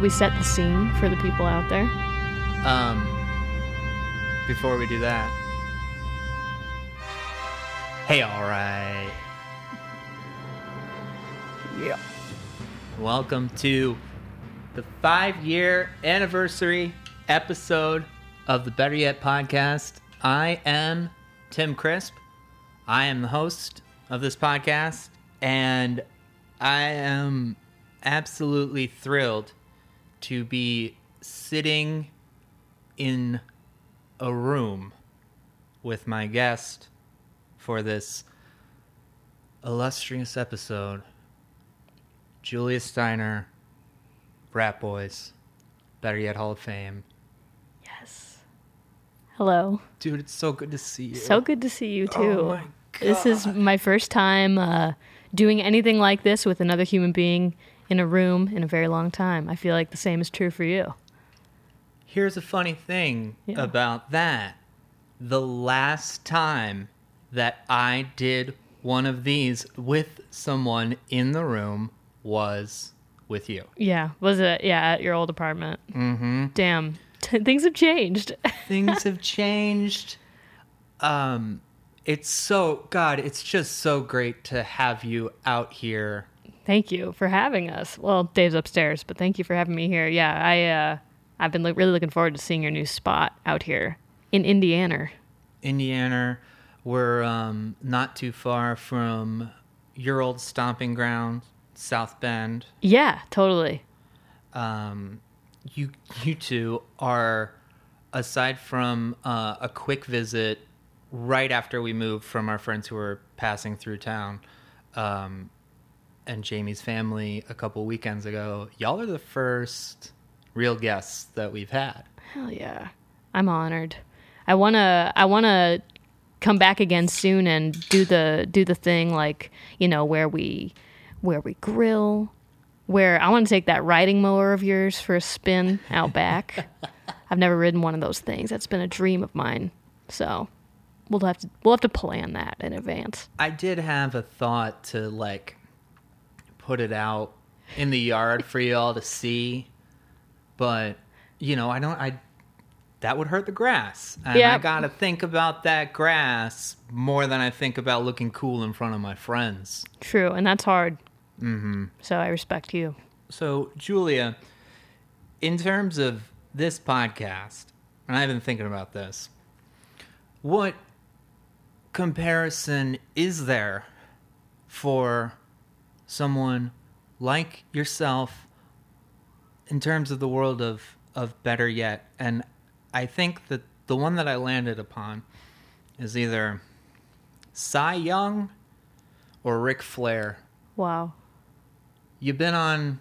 Should we set the scene for the people out there? Um, before we do that, hey, all right. Yeah. Welcome to the five year anniversary episode of the Better Yet podcast. I am Tim Crisp. I am the host of this podcast, and I am absolutely thrilled to be sitting in a room with my guest for this illustrious episode. Julia Steiner, Brat Boys, Better Yet Hall of Fame. Yes. Hello. Dude, it's so good to see you. So good to see you too. Oh my This is my first time uh, doing anything like this with another human being in a room in a very long time. I feel like the same is true for you. Here's a funny thing Yeah. about that. The last time that I did one of these with someone in the room was with you. Yeah. Was it? Yeah, at your old apartment. Mm-hmm. Damn. T- things have changed. Things have changed. Um, it's so God. It's just so great to have you out here. Thank you for having us. Well, Dave's upstairs, but thank you for having me here. Yeah, I uh, I've been lo- really looking forward to seeing your new spot out here in Indiana. Indiana. We're um, not too far from your old stomping ground, South Bend. Yeah, totally. Um, you you two are aside from uh, a quick visit right after we moved from our friends who were passing through town, um, and Jamie's family a couple weekends ago. Y'all are the first real guests that we've had. Hell yeah. I'm honored. I want to I want to come back again soon and do the do the thing like, you know, where we where we grill, where I want to take that riding mower of yours for a spin out back. I've never ridden one of those things. That's been a dream of mine. So, we'll have to we'll have to plan that in advance. I did have a thought to like put it out in the yard for y'all to see, but you know, I don't. I that would hurt the grass, and I gotta think about that grass more than I think about looking cool in front of my friends. True, and that's hard. Mm-hmm. So I respect you. So, Julia, in terms of this podcast, and I've been thinking about this, what comparison is there for someone like yourself in terms of the world of, of better yet? And I think that the one that I landed upon is either Cy Young or Ric Flair. Wow. You've been on.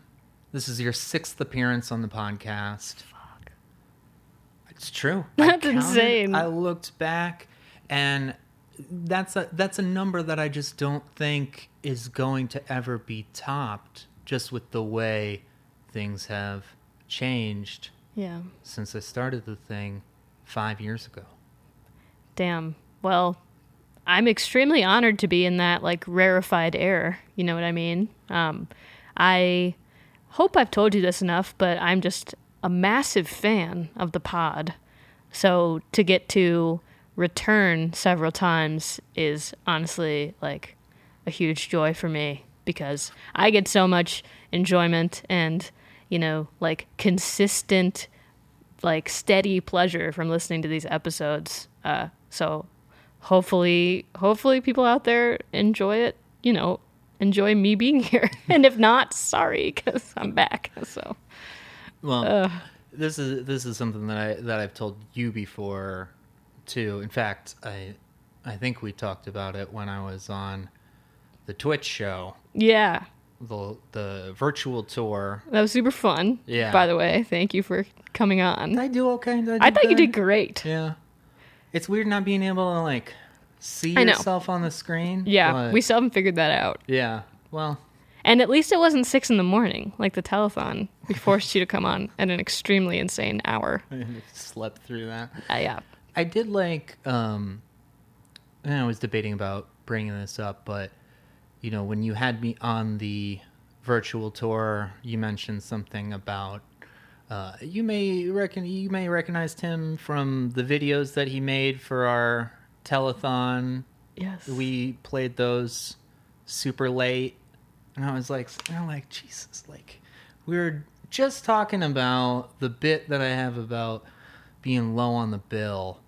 This is your sixth appearance on the podcast. Fuck. It's true. That's I counted, insane. I looked back, and that's a that's a number that I just don't think is going to ever be topped. Just with the way things have changed Yeah. since I started the thing five years ago. Damn. Well, I'm extremely honored to be in that like rarefied air. You know what I mean? Um, I hope I've told you this enough, but I'm just a massive fan of the pod. So to get to return several times is honestly like a huge joy for me because I get so much enjoyment and, you know, like consistent like steady pleasure from listening to these episodes. Uh, so hopefully, hopefully people out there enjoy it. You know, enjoy me being here. and if not, sorry, because I'm back. So Well, this is this is something that I that I've told you before, too. In fact, I I think we talked about it when I was on the Twitch show, yeah, the the virtual tour. that was super fun. Yeah. By the way, thank you for coming on. Did I do okay? Did I do thought you did great. Yeah, it's weird not being able to like see I yourself on the screen. Yeah, but- we still haven't figured that out. yeah. Well, And at least it wasn't six in the morning, like the telethon. We forced you to come on at an extremely insane hour. I slept through that. Uh, yeah. I did like um and I was debating about bringing this up, but you know, when you had me on the virtual tour, you mentioned something about Uh, you may reckon you may recognize Tim from the videos that he made for our telethon. Yes. We played those super late, and I was like, I'm like Jesus, like we were just talking about the bit that I have about being low on the bill,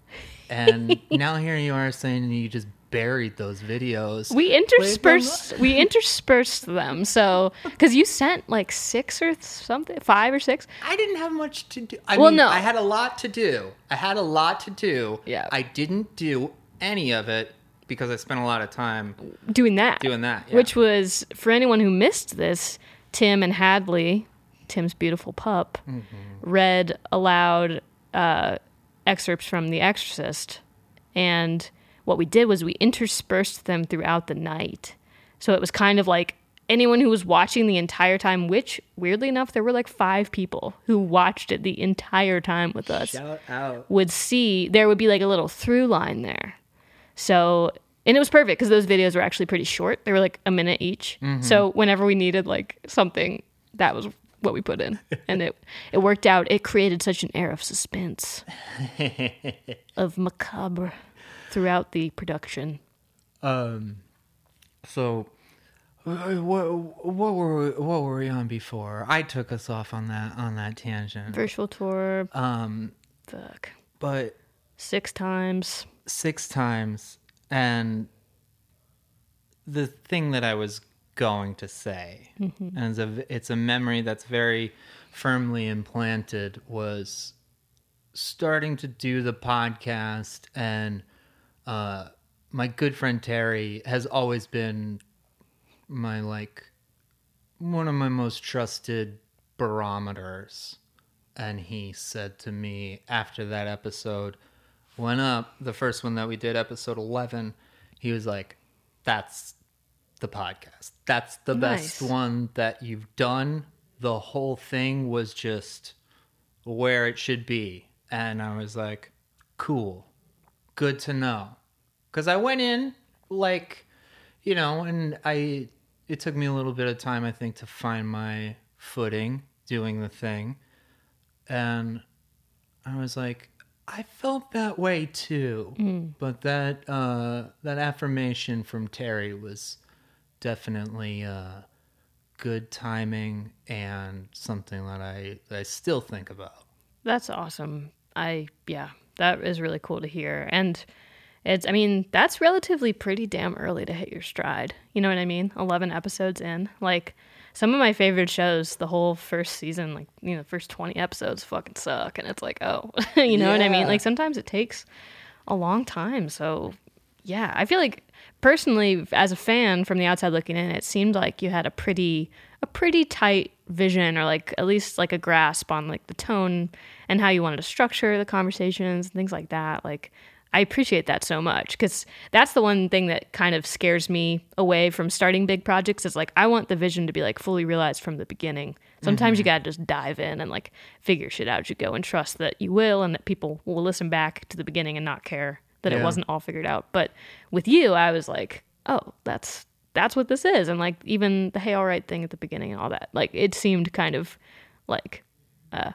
and now here you are saying you just buried those videos. we interspersed we interspersed them so because you sent like six or something five or six I didn't have much to do. I Well, mean, no. I had a lot to do. I had a lot to do. Yeah. I didn't do any of it because I spent a lot of time doing that doing that. yeah. which was for anyone who missed this tim and hadley tim's beautiful pup read aloud uh, excerpts from the exorcist and what we did was we interspersed them throughout the night so it was kind of like anyone who was watching the entire time which weirdly enough there were like five people who watched it the entire time with us shout out. would see there would be like a little through line there. So, and it was perfect because those videos were actually pretty short. They were like a minute each. Mm-hmm. So, whenever we needed like something, that was what we put in. And it it worked out. It created such an air of suspense of macabre throughout the production. Um, so uh, what what were we, what were we on before? I took us off on that on that tangent. Virtual tour, Um, fuck. but Six times. six times, and the thing that I was going to say, and it's a it's a memory that's very firmly implanted, was starting to do the podcast, and uh, my good friend Terry has always been my like one of my most trusted barometers. And he said to me after that episode went up the first one that we did episode 11 he was like that's the podcast. That's the best one that you've done. The whole thing was just where it should be. And i was like cool. Good to know. Because i went in like you know and i it took me a little bit of time i think to find my footing doing the thing. And i was like i felt that way too. But that uh that affirmation from terry was definitely uh good timing and something that i that i still think about That's awesome. I yeah, that is really cool to hear. And it's I mean, that's relatively pretty damn early to hit your stride. You know what I mean? 11 episodes in. Like some of my favorite shows, the whole first season, like, you know, the first 20 episodes fucking suck and it's like, oh, you know what I mean? Like sometimes it takes a long time. So, yeah, I feel like personally as a fan from the outside looking in, it seemed like you had a pretty a pretty tight vision or like at least like a grasp on like the tone and how you wanted to structure the conversations and things like that. Like I appreciate that so much cuz that's the one thing that kind of scares me away from starting big projects is like I want the vision to be like fully realized from the beginning. Sometimes you mm-hmm. got to just dive in and like figure shit out as you go and trust that you will and that people will listen back to the beginning and not care that it wasn't all figured out. But with you, I was like, oh, that's that's what this is, and like even the hey, all right thing at the beginning and all that, like it seemed kind of like uh,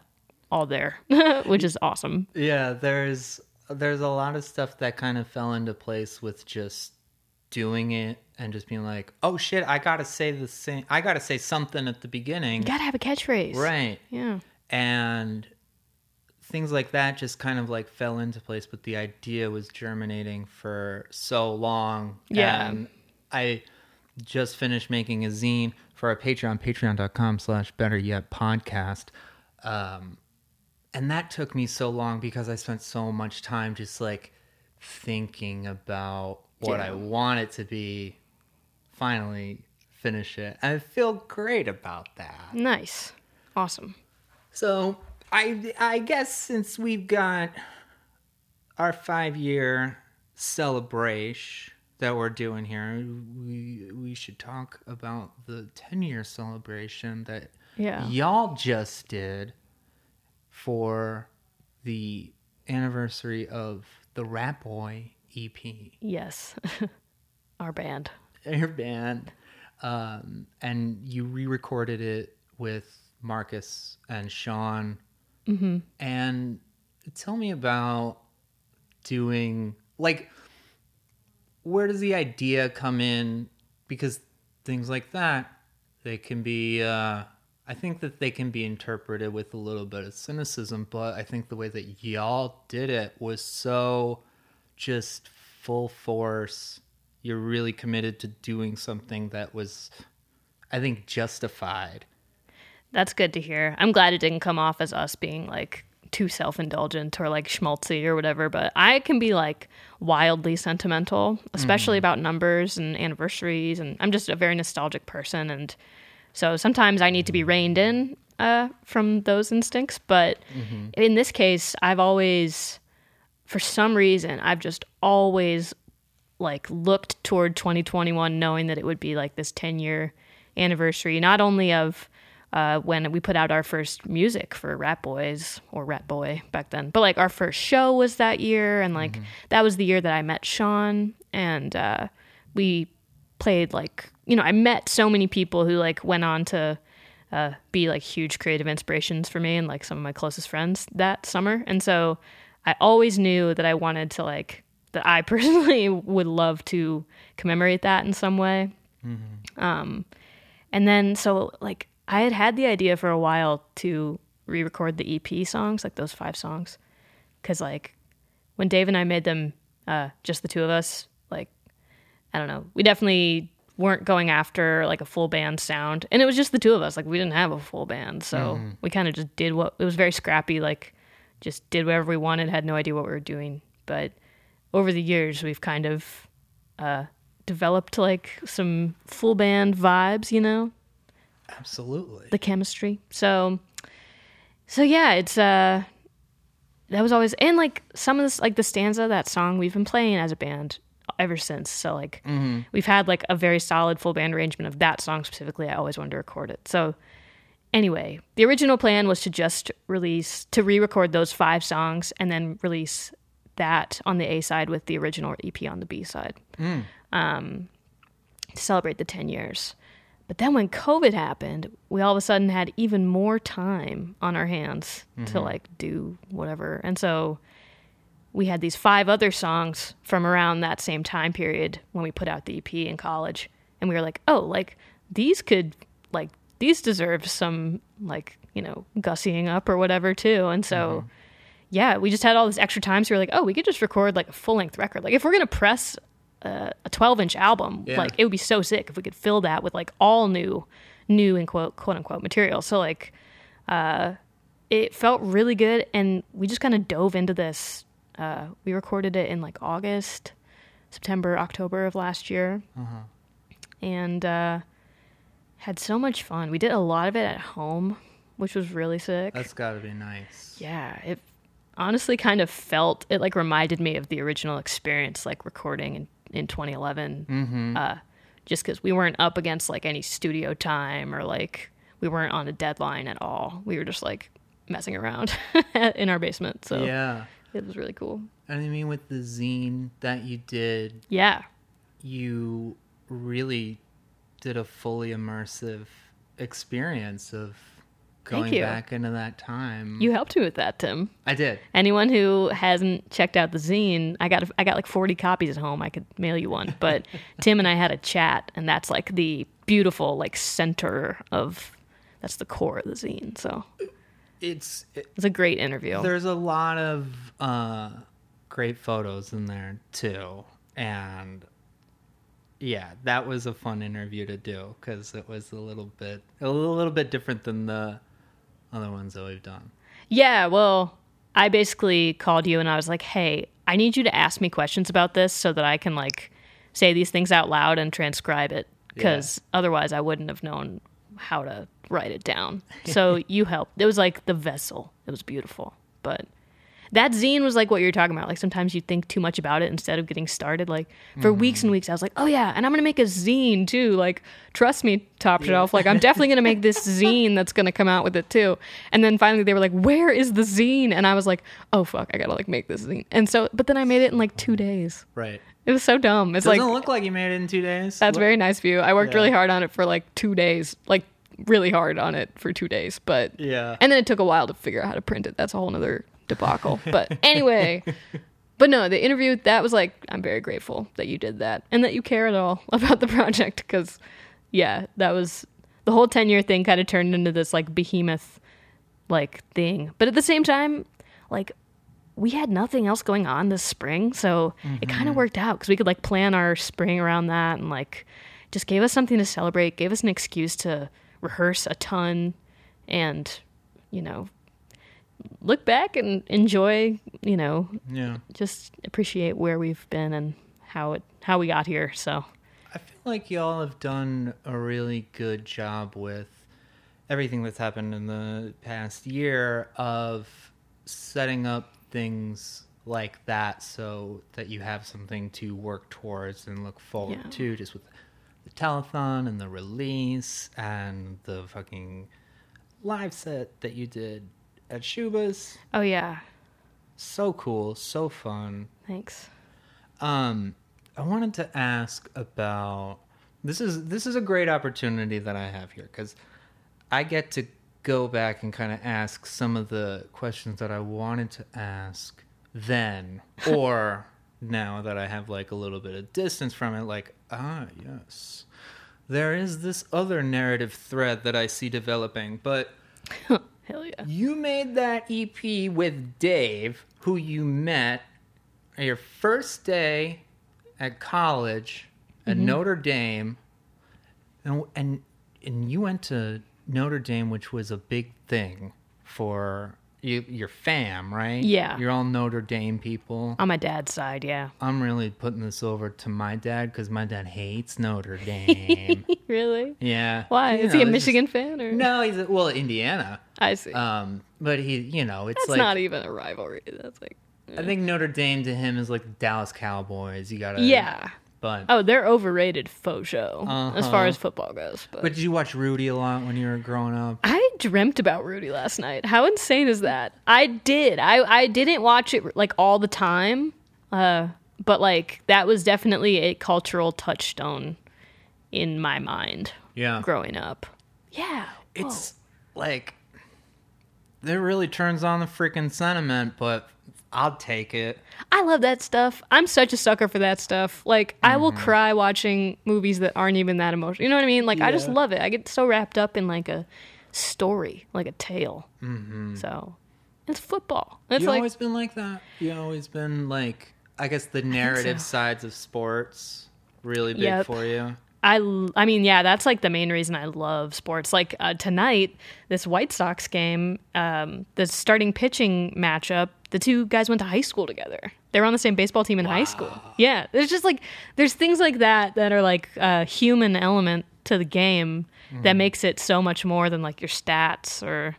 all there, which is awesome. Yeah, there's there's a lot of stuff that kind of fell into place with just doing it and just being like, "Oh shit, I got to say the same I got to say something at the beginning." You gotta have a catchphrase, Right. Yeah, And things like that just kind of like fell into place, but the idea was germinating for so long. Yeah. And I just finished making a zine for our Patreon, patreon.com slash better yet podcast. Um, and that took me so long because I spent so much time just like thinking about what I want it to be. Finally, finish it. I feel great about that. nice, awesome. So I I guess since we've got our five year celebration that we're doing here, we we should talk about the ten year celebration that Yeah. y'all just did for the anniversary of the Rat Boy EP. Yes, our band. Your band. Um, and you re recorded it with Marcus and Sean Mm-hmm. And tell me about doing like where does the idea come in? Because things like that, they can be. Uh, I think that they can be interpreted with a little bit of cynicism, but I think the way that y'all did it was so just full force. You're really committed to doing something that was, I think, justified. That's good to hear. I'm glad it didn't come off as us being like too self indulgent or like schmaltzy or whatever, but I can be like wildly sentimental, especially about numbers and anniversaries. And I'm just a very nostalgic person. And so sometimes I need to be reined in uh, from those instincts. But in this case, I've always, for some reason, I've just always like looked toward 2021 knowing that it would be like this 10 year anniversary not only of uh, when we put out our first music for rat boys or rat boy back then. But like our first show was that year and like that was the year that i met sean and uh, we played like you know i met so many people who like went on to uh, be like huge creative inspirations for me and like some of my closest friends that summer. And so i always knew that i wanted to like that I personally would love to commemorate that in some way. Um, and then, so like, I had had the idea for a while to re record the EP songs, like those five songs. Cause, like, when Dave and I made them, uh, just the two of us, like, I don't know, we definitely weren't going after like a full band sound. And it was just the two of us. Like, we didn't have a full band. So we kind of just did what it was very scrappy, like, just did whatever we wanted, had no idea what we were doing. But over the years we've kind of uh, developed like some full band vibes you know Absolutely. the chemistry. So so yeah it's uh that was always and like some of this like the stanza that song we've been playing as a band ever since. So like we've had like a very solid full band arrangement of that song specifically. I always wanted to record it. So anyway the original plan was to just release to re-record those five songs and then release that on the a side with the original ep on the b side. Um, to celebrate the 10 years but then when covid happened we all of a sudden had even more time on our hands to mm-hmm. like do whatever and so we had these five other songs from around that same time period when we put out the EP in college. And we were like, oh, like these could, like, these deserve some, like, you know, gussying up or whatever, too. And so, mm-hmm. yeah, we just had all this extra time. So we were like, oh, we could just record like a full length record. Like, if we're going to press a 12 inch album, Yeah. like, it would be so sick if we could fill that with like all new, new and quote, quote unquote material. So, like, it felt really good and we just kind of dove into this uh, we recorded it in like august september october of last year and uh, had so much fun we did a lot of it at home which was really sick That's got to be nice. yeah it honestly kind of felt it like reminded me of the original experience like recording in, in 2011 uh, just because we weren't up against like any studio time or like we weren't on a deadline at all. We were just like messing around in our basement so Yeah. it was really cool. And I mean, with the zine that you did, yeah. you really did a fully immersive experience of Thank going you. back into that time. you helped me with that tim I did. anyone who hasn't checked out the zine i got i got like 40 copies at home i could mail you one but tim and i had a chat and that's like the beautiful like center of that's the core of the zine so It's it, it's a great interview there's a lot of uh, great photos in there too, and yeah, that was a fun interview to do because it was a little bit a little bit different than the other ones that we've done. Yeah, well, I basically called you and I was like, "Hey, I need you to ask me questions about this so that I can like say these things out loud and transcribe it because otherwise I wouldn't have known how to write it down." So you helped. It was like the vessel. It was beautiful. But that zine was like what you're talking about. Like sometimes you think too much about it instead of getting started. Like for mm-hmm. weeks and weeks, I was like, "Oh yeah, and I'm gonna make a zine too." Like trust me, Top Shelf. Like I'm definitely gonna make this zine that's gonna come out with it too. And then finally they were like, "Where is the zine?" And I was like, "Oh fuck, I gotta like make this zine." And so, but then I made it in like two days. Right. It was so dumb. It's like It Doesn't like look like you made it in two days. that's Look- very nice of you. I worked Yeah. really hard on it for like two days, like really hard on it for two days, but Yeah. and then it took a while to figure out how to print it. That's a whole nother debacle. But anyway, but no, the interview that was like I'm very grateful that you did that and that you care at all about the project because yeah, that was the whole 10 year thing kind of turned into this like behemoth like thing. But at the same time, like we had nothing else going on this spring, so it kind of mm-hmm. worked out because we could like plan our spring around that and like just gave us something to celebrate, gave us an excuse to rehearse a ton and you know look back and enjoy, you know, Yeah. just appreciate where we've been and how it how we got here. So I feel like y'all have done a really good job with everything that's happened in the past year of setting up things like that so that you have something to work towards and look forward Yeah. to just with the telethon and the release and the fucking live set that you did at Schubas. oh yeah, So cool, so fun. thanks. Um, I wanted to ask about this is this is a great opportunity that I have here because I get to go back and kind of ask some of the questions that I wanted to ask then or now that I have like a little bit of distance from it like ah yes there is this other narrative thread that I see developing but Hell yeah. you made that EP with Dave, who you met your first day at college at mm-hmm. Notre Dame, and and and you went to Notre Dame, which was a big thing for you, your fam, right? Yeah. you're all Notre Dame people. On my dad's side, yeah. I'm really putting this over to my dad because my dad hates Notre Dame. really? yeah. Why? You Is he a Michigan fan or No, he's a, well Indiana. I see. Um, but he, you know, it's That's like not even a rivalry. That's like I think Notre Dame to him is like the Dallas Cowboys. You gotta Yeah. But Oh, they're overrated faux show as far Uh-huh. as football goes. But, but did you watch Rudy a lot when you were growing up? I dreamt about Rudy last night. How insane is that? I did. I I didn't watch it like all the time. Uh but like that was definitely a cultural touchstone in my mind Yeah, growing up. Yeah. it's like it really turns on the freaking sentiment, but I'll take it. I love that stuff. I'm such a sucker for that stuff. Like I will Mm-hmm. cry watching movies that aren't even that emotional. You know what I mean? Like I just love it. I get so wrapped up in like a story, like a tale. Mm-hmm. So it's football. It's you like always been like that. You've always been like, I guess the narrative so. sides of sports really big Yep. for you. I, I mean, yeah, that's like the main reason I love sports. Like uh, tonight, this White Sox game, um, the starting pitching matchup, the two guys went to high school together. They were on the same baseball team in high school. Yeah, there's just like there's things like that that are like a human element to the game that mm. makes it so much more than like your stats or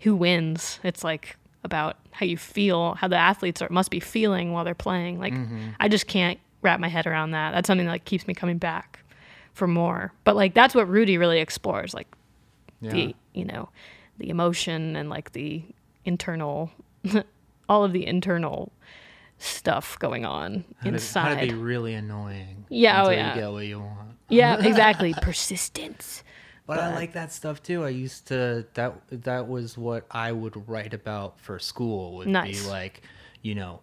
who wins. It's like about how you feel, how the athletes are must be feeling while they're playing. Like mm-hmm. I just can't wrap my head around that. That's something that like keeps me coming back for more. But like that's what Rudy really explores, like Yeah. the you know, the emotion and like the internal all of the internal stuff going on How inside. to be really annoying. Yeah, oh, yeah. You get what you want. yeah, exactly. Persistence. But, I like that stuff too. I used to that that was what I would write about for school would Nice. be like, you know,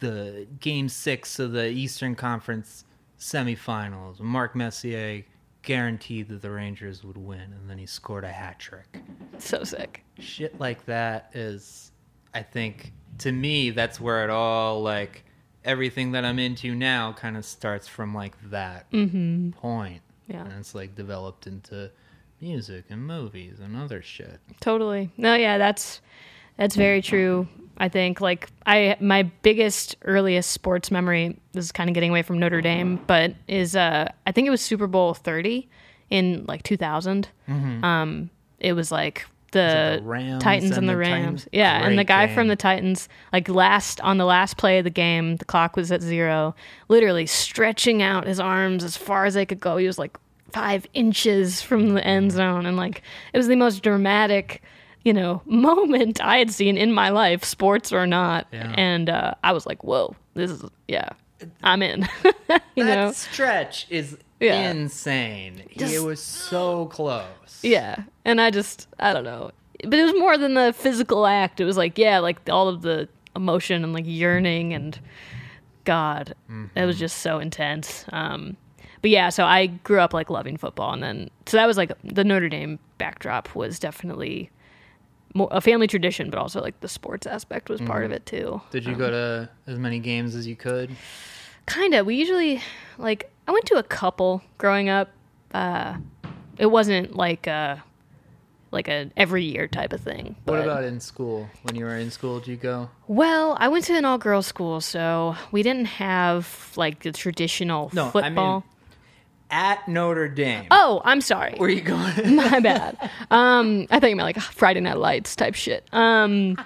the game 6 of the Eastern Conference semifinals. Mark Messier guaranteed that the Rangers would win and then he scored a hat trick. So sick. Shit like that is I think to me that's where it all like everything that I'm into now kind of starts from like that point. Yeah. And it's like developed into music and movies and other shit. Totally. No, yeah, that's that's very true. I think like I my biggest earliest sports memory this is kind of getting away from Notre Dame, but is uh I think it was Super Bowl 30 in like 2000. Um it was like the, Mm-hmm. the Rams Titans and, and the the Rams. Yeah, and the guy game. from the Titans like last on the last play of the game, the clock was at 0, literally stretching out his arms as far as they could go. He was like 5 inches from the end zone and like it was the most dramatic you know, moment I had seen in my life, sports or not. Yeah. And uh, I was like, whoa, this is, yeah, I'm in. you that know? stretch is Yeah. insane. Just- it was so close. Yeah. And I just, I don't know. But it was more than the physical act. It was like, yeah, like all of the emotion and like yearning and God, it was mm-hmm. just so intense. Um, but yeah, so I grew up like loving football. And then, so that was like the Notre Dame backdrop was definitely more a family tradition, but also like the sports aspect was part of mm-hmm. it too. Did you go um, to as many games as you could? Kind of. We usually like I went to a couple growing up. Uh, it wasn't like a like a every year type of thing. What but- about in school? When you were in school, did you go? Well, I went to an all girls school, so we didn't have like the traditional No, I mean- football. At Notre Dame. oh, I'm sorry. Were you going? My bad. Um, I thought you meant like Friday Night Lights type shit. Um,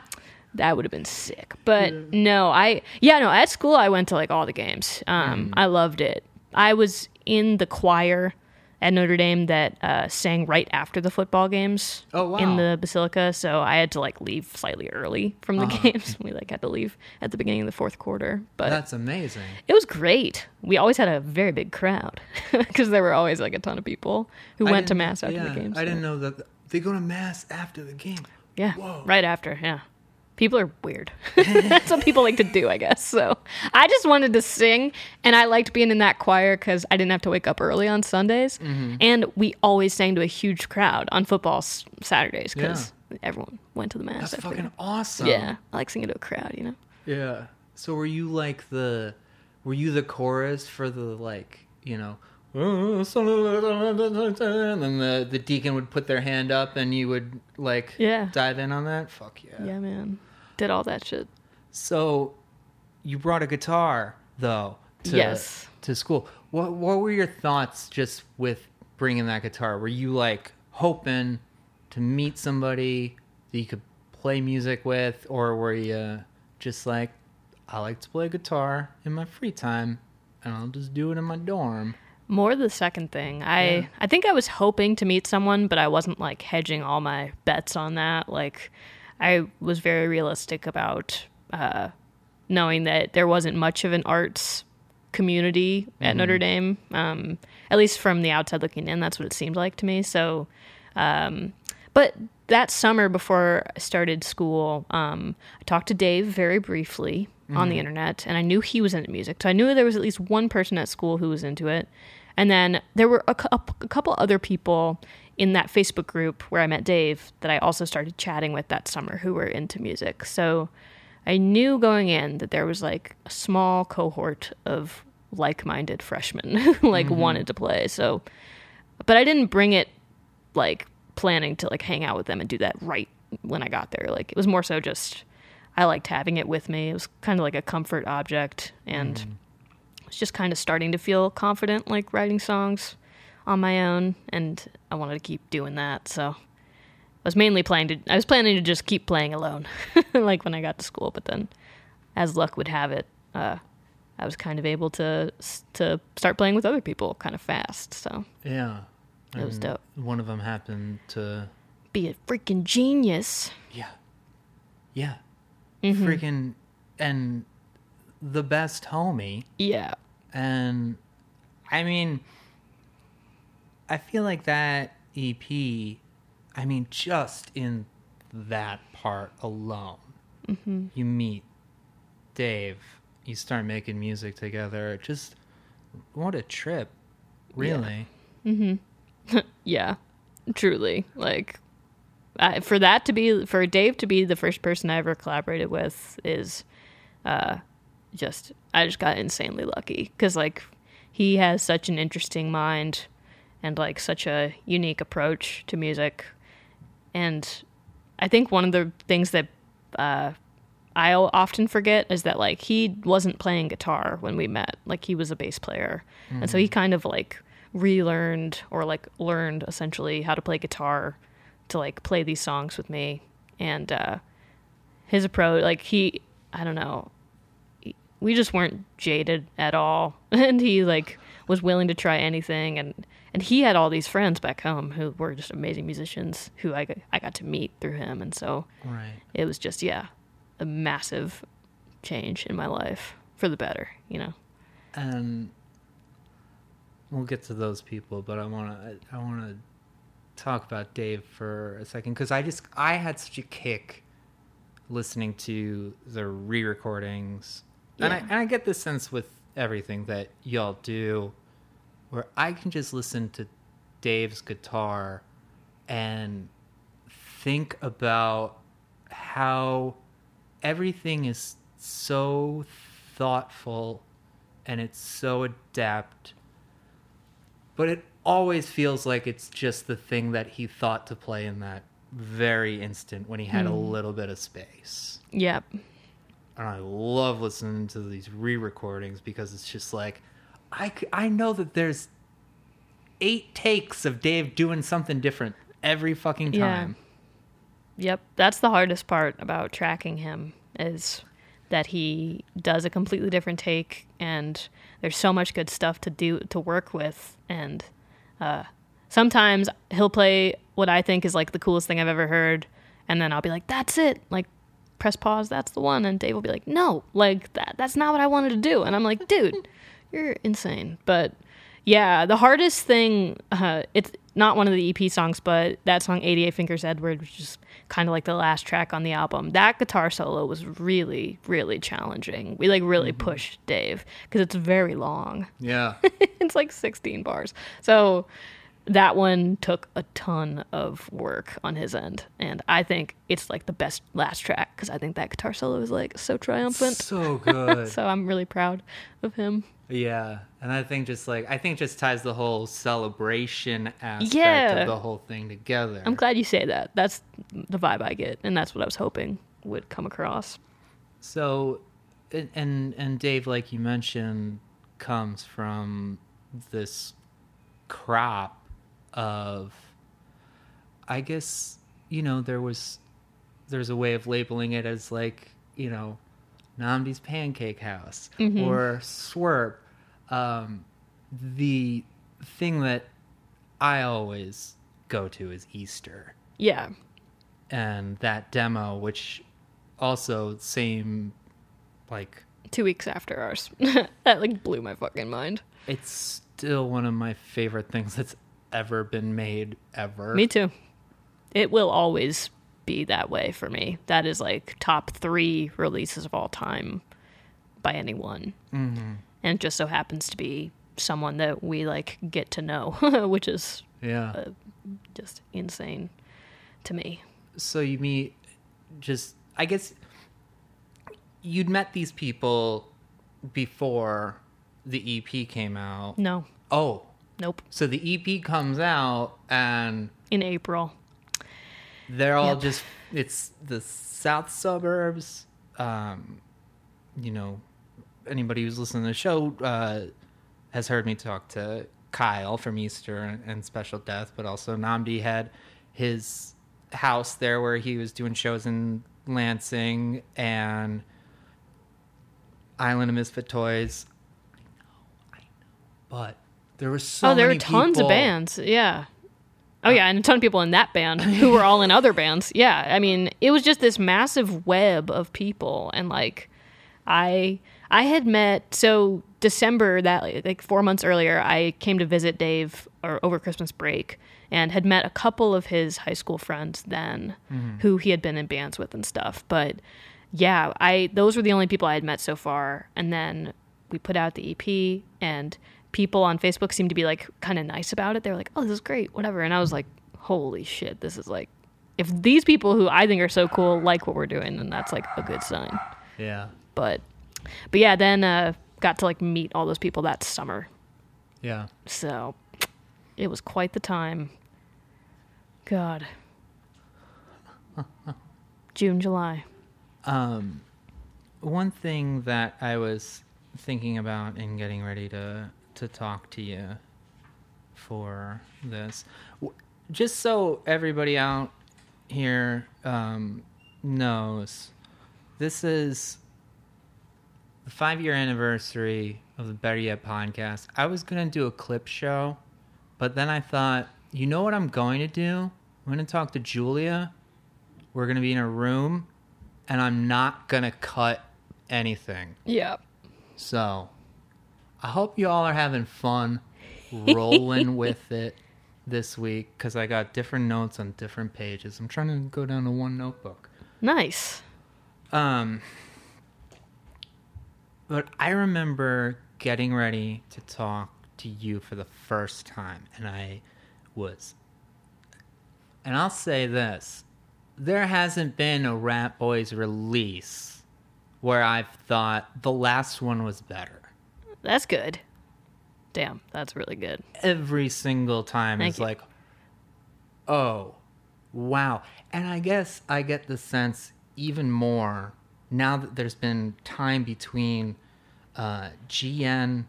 that would have been sick. But no, I yeah no at school I went to like all the games. Um, I loved it. I was in the choir at Notre Dame that uh, sang right after the football games. Oh, wow. In the basilica, so I had to like leave slightly early from the games. We like had to leave at the beginning of the fourth quarter, but That's amazing. it was great. We always had a very big crowd because there were always like a ton of people who I went to mass after yeah, the games. I didn't know that they go to mass after the game. Yeah, Whoa. right after. Yeah, people are weird. That's what people like to do, I guess. So I just wanted to sing, and I liked being in that choir because I didn't have to wake up early on Sundays, Mm-hmm. and we always sang to a huge crowd on football s- Saturdays because everyone went to the mass. That's after. fucking awesome. Yeah, I like singing to a crowd. You know. Yeah. So were you like the were you the chorus for the like, you know, and then the the deacon would put their hand up and you would like Yeah. dive in on that? Fuck yeah. Yeah, man. Did all that shit. So you brought a guitar though to Yes. to school. What what were your thoughts just with bringing that guitar? Were you like hoping to meet somebody that you could play music with or were you just like I like to play guitar in my free time and I'll just do it in my dorm? More the second thing. I Yeah. I think I was hoping to meet someone, but I wasn't like hedging all my bets on that. Like I was very realistic about uh, knowing that there wasn't much of an arts community at Notre Dame. Um, at least from the outside looking in, that's what it seemed like to me. So, um, but that summer before I started school, um, I talked to Dave very briefly on the internet, and I knew he was into music. So I knew there was at least one person at school who was into it. And then there were a, a couple other people in that Facebook group where I met Dave that I also started chatting with that summer who were into music. So I knew going in that there was like a small cohort of like-minded freshmen who like mm-hmm. wanted to play. So but I didn't bring it like planning to like hang out with them and do that right when I got there. Like it was more so just I liked having it with me. It was kind of like a comfort object and I was just kind of starting to feel confident like writing songs on my own and I wanted to keep doing that. So I was mainly planning to I was planning to just keep playing alone like when I got to school, but then as luck would have it, uh I was kind of able to to start playing with other people kind of fast. So Yeah. It was dope. One of them happened to be a freaking genius. Yeah. Yeah. Mm-hmm. Freaking and the best homie. Yeah. And I mean I feel like that EP I mean just in that part alone. Mm-hmm. You meet Dave, you start making music together. Just what a trip. Really. Yeah. Truly. Like I, for that to be for Dave to be the first person I ever collaborated with is uh just I just got insanely lucky cuz like he has such an interesting mind and like such a unique approach to music and I think one of the things that uh I often forget is that like he wasn't playing guitar when we met. Like he was a bass player. And so he kind of like relearned or like learned essentially how to play guitar to like play these songs with me. And uh his approach like he I don't know. We just weren't jaded at all. And he like was willing to try anything and and he had all these friends back home who were just amazing musicians who I got, I got to meet through him. And so Right. it was just yeah a massive change in my life for the better you know? And we'll get to those people, but I want to I want to talk about Dave for a second because I just I had such a kick listening to the re-recordings, and I and I get the sense with everything that y'all do, where I can just listen to Dave's guitar and think about how everything is so thoughtful and it's so adept but it always feels like it's just the thing that he thought to play in that very instant when he had a hmm. little bit of space Yep. and i love listening to these re-recordings because it's just like i, I know that there's eight takes of dave doing something different every fucking time. Yeah. Yep, that's the hardest part about tracking him is that he does a completely different take and there's so much good stuff to do to work with and uh, sometimes he'll play what I think is like the coolest thing I've ever heard and then I'll be like that's it like press pause that's the one and Dave will be like no like that that's not what I wanted to do and I'm like dude you're insane but yeah, the hardest thing, uh, it's not one of the EP songs, but that song 88 Fingers Edward, which is kind of like the last track on the album. That guitar solo was really, really challenging. We like really pushed Dave because it's very long. yeah it's like 16 bars. So that one took a ton of work on his end. And I think it's like the best last track because I think that guitar solo is like so triumphant. so good So I'm really proud of him. Yeah, and I think just like I think just ties the whole celebration aspect Yeah. of the whole thing together. I'm glad you say that. That's the vibe I get, and that's what I was hoping would come across. So, and- and and Dave, like you mentioned, comes from this crop of, I guess you know there was there's a way of labeling it as like you know, Nnamdi's Pancake House or Swerp. Um, the thing that I always go to is Easter Yeah, and that demo, which also same like two weeks after ours. that like blew my fucking mind. it's still one of my favorite things that's ever been made ever. Me too. It will always be that way for me. That is like top three releases of all time by anyone, mm-hmm. and just so happens to be someone that we like get to know, which is Yeah. just insane to me. so you meet just I guess you'd met these people before the EP came out. No, Oh, nope. so the EP comes out and In April. They're all Yep. just it's the south suburbs um you know anybody who's listening to the show uh has heard me talk to kyle from easter and, and special death but also Nnamdi had his house there where he was doing shows in lansing and island of misfit toys i know i know but there was so oh, there were tons of bands. Yeah. Oh yeah, and a ton of people in that band who were all in other bands. Yeah, I mean, it was just this massive web of people, and like, I I had met so December that like four months earlier, I came to visit Dave or over Christmas break, and had met a couple of his high school friends then, mm-hmm. who he had been in bands with and stuff. But yeah, I those were the only people I had met so far, and then we put out the EP and people on Facebook seemed to be like kind of nice about it. They were like, "Oh, this is great, whatever." And I was like, "Holy shit, this is like if these people who I think are so cool like what we're doing, then that's like a good sign." yeah But but yeah, then uh got to like meet all those people that summer. yeah So it was quite the time. God. June, July. Um, one thing that I was thinking about in getting ready to to talk to you for this, just so everybody out here um, knows, this is the five year anniversary of the Better Yet podcast. I was gonna do a clip show, but then I thought, you know what I'm going to do? I'm gonna talk to Julia. We're gonna be in a room and I'm not gonna cut anything. Yeah. So I hope you all are having fun. rolling with it this week because I got different notes on different pages. I'm trying to go down to one notebook. Nice. Um, but I remember getting ready to talk to you for the first time, and I was. And I'll say this there hasn't been a Ratboys release where I've thought the last one was better. That's good. Damn, that's really good. Every single time Thank is you. like, oh, wow. And I guess I get the sense even more now that there's been time between uh, GN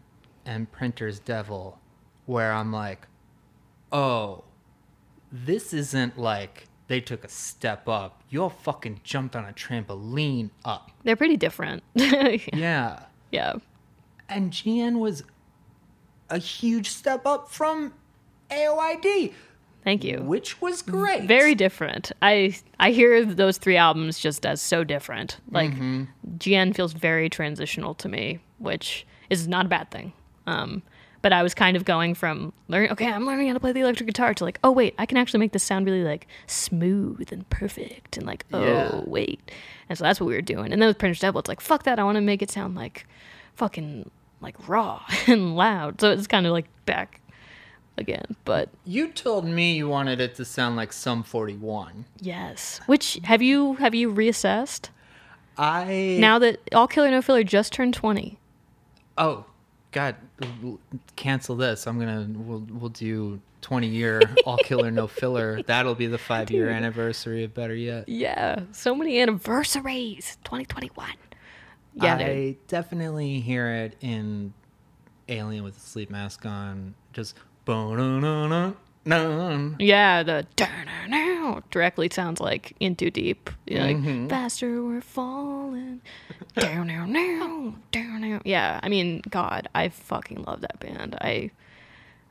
and Printer's Devil, where I'm like, oh, this isn't like they took a step up. You all fucking jumped on a trampoline up. They're pretty different. Yeah. yeah. And GN was a huge step up from AOID, Thank you. which was great. Very different. I I hear those three albums just as so different. Like GN feels very transitional to me, which is not a bad thing. Um, but I was kind of going from learning. Okay, I'm learning how to play the electric guitar to like, oh wait, I can actually make this sound really like smooth and perfect, and like, oh Yeah. wait, and so that's what we were doing. And then with Printer's Devil, it's like, fuck that, I want to make it sound like fucking like raw and loud. So it's kind of like back again, but You told me you wanted it to sound like Sum 41. Yes. Which have you have you reassessed I now that All Killer No Filler just turned twenty? Oh, God, cancel this. I'm gonna we'll we'll do 20 year all killer no filler. That'll be the five year anniversary of Better Yet. Yeah, so many anniversaries. Twenty twenty one. Yeah, I dude. definitely hear it in Alien with a sleep mask on. Just yeah. The now directly sounds like In Too Deep. You're like Mhm. faster, we're falling. Down now now down now. Yeah, I mean, God, I fucking love that band. I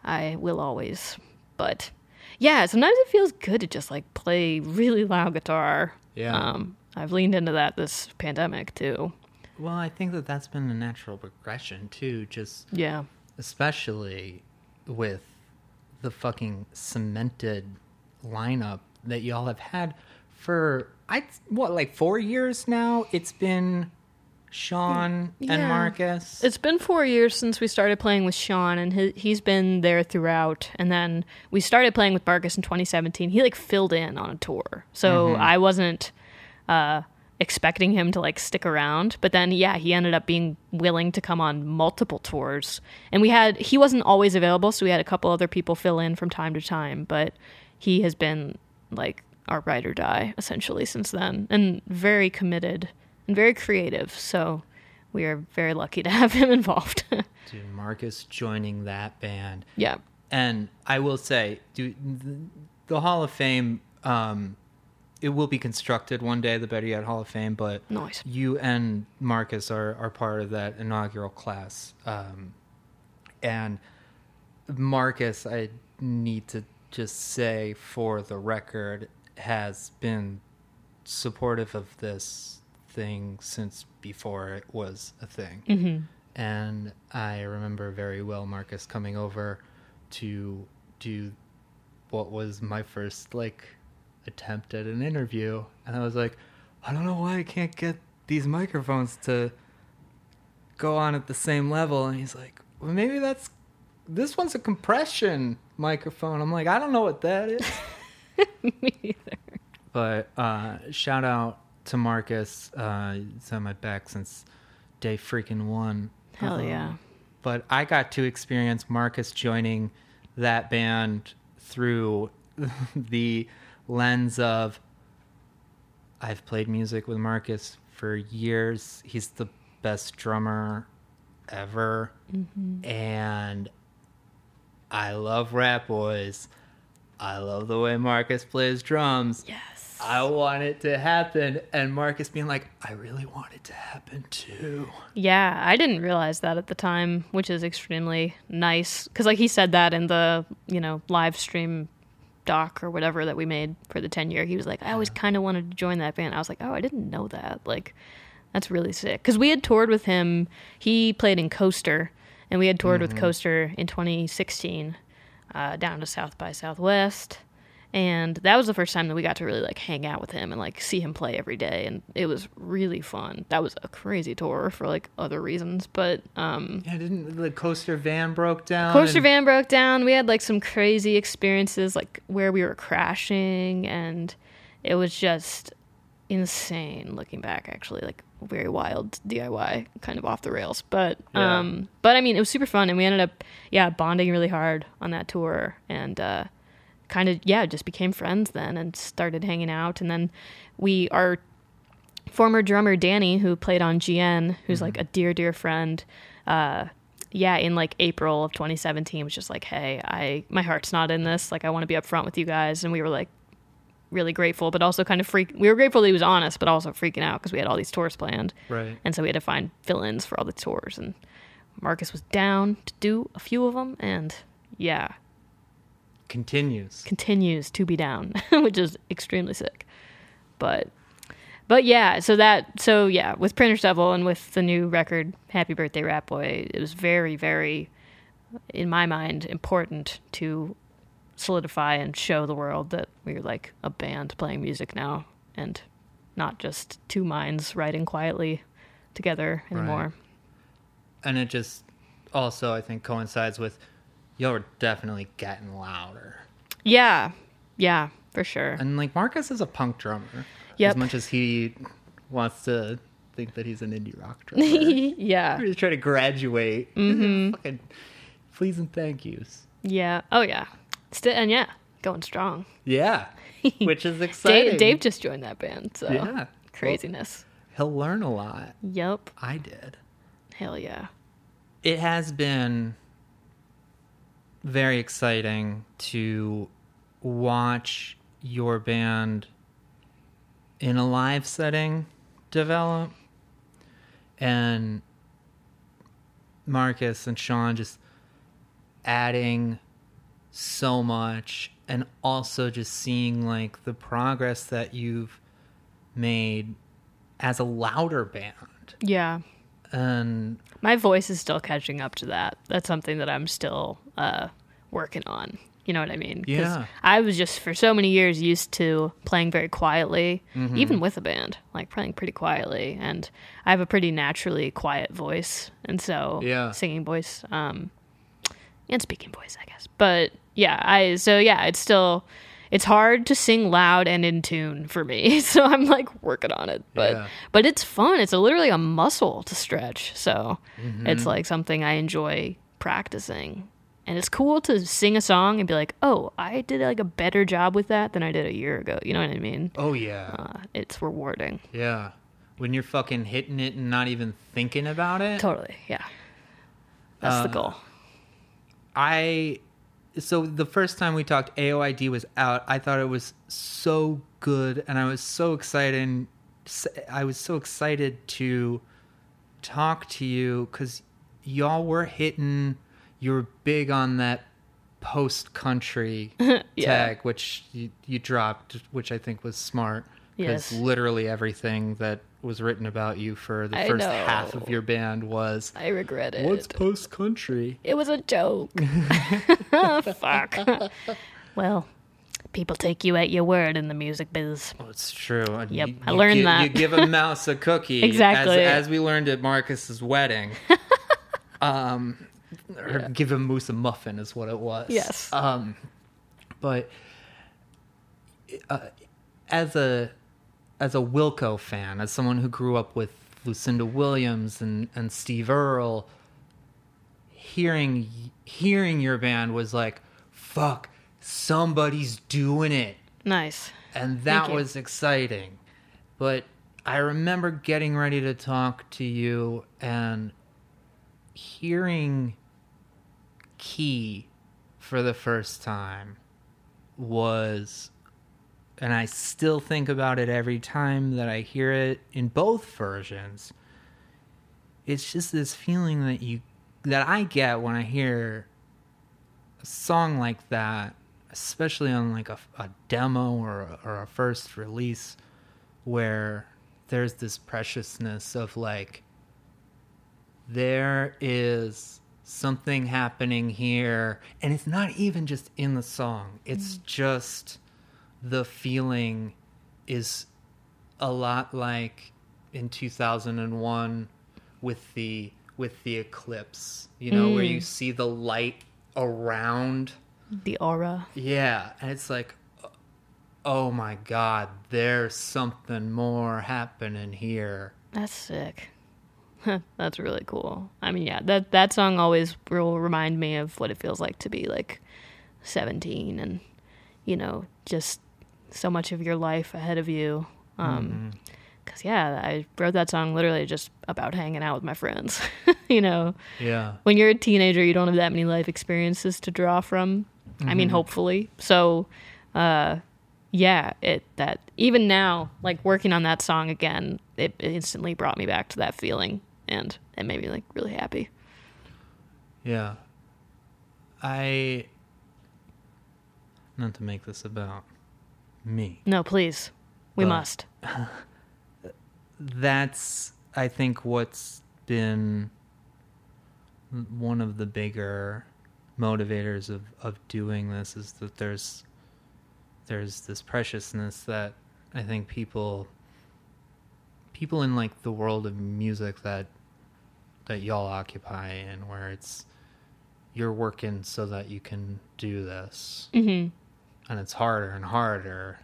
I will always. But yeah, sometimes it feels good to just like play really loud guitar. Yeah. Um, I've leaned into that this pandemic too. Well, I think that that's been a natural progression too. Just Yeah. especially with the fucking cemented lineup that y'all have had for I what like four years now. It's been Sean and Marcus. It's been four years since we started playing with Sean, and he, he's been there throughout. And then we started playing with Marcus in 2017. He like filled in on a tour, so I wasn't uh, expecting him to like stick around. But then, yeah, he ended up being willing to come on multiple tours. And we had he wasn't always available, so we had a couple other people fill in from time to time. But he has been like our ride or die essentially since then, and very committed and very creative. So we are very lucky to have him involved. Dude, Marcus joining that band. yeah. And I will say, dude, the, the Hall of Fame, um, it will be constructed one day, the Better Yet Hall of Fame, but Nice. you and Marcus are, are part of that inaugural class. Um, and Marcus, I need to just say for the record, has been supportive of this thing since before it was a thing. Mm-hmm. And I remember very well Marcus coming over to do what was my first like attempt at an interview. And I was like, I don't know why I can't get these microphones to go on at the same level. And he's like, well, maybe that's this one's a compression microphone. I'm like, I don't know what that is. Me either. But uh, shout out to Marcus. Uh, it's on my back since day freaking one. Hell Um, yeah. But I got to experience Marcus joining that band through the lens of I've played music with Marcus for years. He's the best drummer ever. Mm-hmm. And I love Ratboys. I love the way Marcus plays drums. Yes. I want it to happen. And Marcus being like, I really want it to happen too. Yeah, I didn't realize that at the time, which is extremely nice. Because, like, he said that in the, you know, live stream doc or whatever that we made for the 10 year. He was like, I always kind of wanted to join that band. I was like, oh, I didn't know that. Like, that's really sick. Because we had toured with him. He played in Coaster, and we had toured with Coaster in 2016 uh, down to South by Southwest, and that was the first time that we got to really like hang out with him and like see him play every day, and it was really fun. That was a crazy tour for like other reasons, but um, Yeah, didn't the coaster van broke down? Coaster and- van broke down. We had like some crazy experiences, like where we were crashing, and it was just insane looking back. Actually, like very wild DIY, kind of off the rails. But Yeah. um, but I mean, it was super fun, and we ended up yeah bonding really hard on that tour, and uh, kind of yeah just became friends then, and started hanging out, and then we our former drummer Danny, who played on GN, who's like a dear dear friend. Uh, yeah, in like April of 2017 was just like, hey, I my heart's not in this. Like I want to be upfront with you guys, and we were like really grateful, but also kind of freak. We were grateful that he was honest, but also freaking out because we had all these tours planned, Right. and so we had to find fill-ins for all the tours. And Marcus was down to do a few of them, and yeah, Continues. continues to be down, which is extremely sick. But but yeah, so that so yeah, with Printer's Devil and with the new record Happy Birthday Ratboy, it was very very in my mind important to solidify and show the world that we're like a band playing music now and not just two minds writing quietly together anymore. And it just also I think coincides with you're definitely getting louder. Yeah. Yeah, for sure. And like Marcus is a punk drummer. Yep. As much as he wants to think that he's an indie rock drummer. yeah. He's trying to graduate. Mm-hmm. Fucking please and thank yous. Yeah. Oh yeah. Still and yeah, going strong. Yeah. Which is exciting. Dave, Dave just joined that band, so Yeah. craziness. He'll learn a lot. Yep. I did. Hell yeah. It has been very exciting to watch your band in a live setting develop and Marcus and Sean just adding so much and also just seeing like the progress that you've made as a louder band Yeah. and My voice is still catching up to that. That's something that I'm still uh, working on. You know what I mean? Yeah. I was just for so many years used to playing very quietly, Mm-hmm. even with a band, like playing pretty quietly. And I have a pretty naturally quiet voice, and so Yeah. singing voice, um, and speaking voice, I guess. But yeah, I so yeah, it's still it's hard to sing loud and in tune for me. So I'm like working on it, but Yeah. but it's fun. It's a, literally a muscle to stretch. So Mm-hmm. it's like something I enjoy practicing. And it's cool to sing a song and be like, "Oh, I did like a better job with that than I did a year ago." You know what I mean? oh yeah Uh, it's rewarding. Yeah. When you're fucking hitting it and not even thinking about it. Totally. Yeah. That's the Uh, goal. I so the first time we talked AOID was out. I thought it was so good and I was so excited I was so excited to talk to you cuz y'all were hitting you were big on that post country Yeah. tag which you, you dropped which I think was smart Yes. literally everything that was written about you for the I first half of your band was I regret it. what's post country It was a joke. Fuck. well, people take you at your word in the music biz. Oh, it's true. And Yep, you- I you learned gi- that. You give a mouse a cookie. Exactly. As, as we learned at Marcus's wedding. um, or Yeah. give a moose a muffin is what it was. Yes. Um, but uh, as a as a Wilco fan, as someone who grew up with Lucinda Williams and and Steve Earle, hearing hearing your band was like, fuck, somebody's doing it Nice. and that was exciting. But I remember getting ready to talk to you and hearing Key for the first time was and I still think about it every time that I hear it in both versions. It's just this feeling that you that I get when I hear a song like that, especially on like a, a demo or a, or a first release, where there's this preciousness of like, there is something happening here and it's not even just in the song it's mm-hmm. just the feeling is a lot like in 2001 with the with the eclipse you know where you mm. see the light around The aura. yeah and it's like uh, oh my god there's something more happening here That's sick. That's really cool. I mean, yeah, that that song always will remind me of what it feels like to be like 17 and you know, just so much of your life ahead of you. Um cuz yeah, I wrote that song literally just about hanging out with my friends. you know, yeah when you're a teenager, you don't have that many life experiences to draw from. I mean, hopefully. So, uh, yeah, it that even now, like working on that song again, it, it instantly brought me back to that feeling, and it made me like really happy. Yeah. I. Not to make this about me. No, please, we But- must. That's, I think, what's been one of the bigger motivators of, of doing this is that there's there's this preciousness that I think people people in like the world of music that that y'all occupy in where it's you're working so that you can do this hmm and it's harder and harder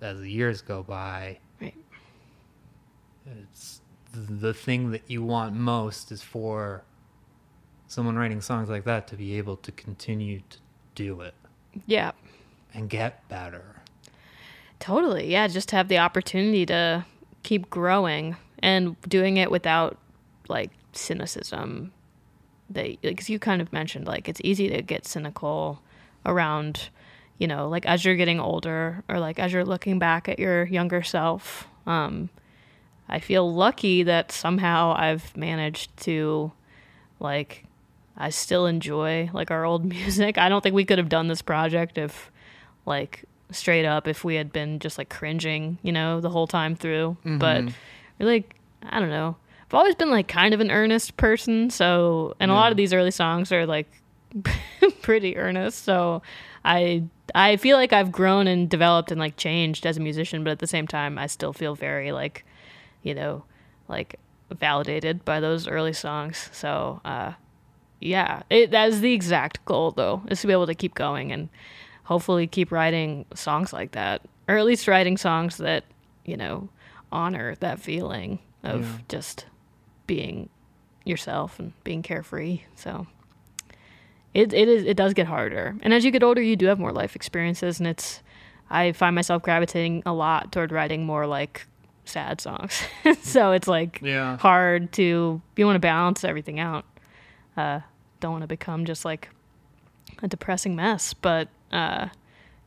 as the years go by Right. it's the thing that you want most is for someone writing songs like that to be able to continue to do it Yeah, and get better totally. Yeah, just to have the opportunity to keep growing and doing it without like cynicism. That because you kind of mentioned like it's easy to get cynical around, you know, like as you're getting older or like as you're looking back at your younger self. Um, I feel lucky that somehow I've managed to like I still enjoy like our old music. I don't think we could have done this project if like straight up if we had been just like cringing, you know, the whole time through. But really I don't know. I've always been like kind of an earnest person, so and a lot of these early songs are like pretty earnest. So I I feel like I've grown and developed and like changed as a musician, but at the same time I still feel very like, you know, like validated by those early songs. So uh yeah, it that is the exact goal though, is to be able to keep going and hopefully keep writing songs like that. Or at least writing songs that, you know, honor that feeling of Yeah. just being yourself and being carefree. So it it is it does get harder. And as you get older you do have more life experiences and it's I find myself gravitating a lot toward writing more like sad songs. so it's like yeah hard to you want to balance everything out. Uh don't want to become just like a depressing mess, but uh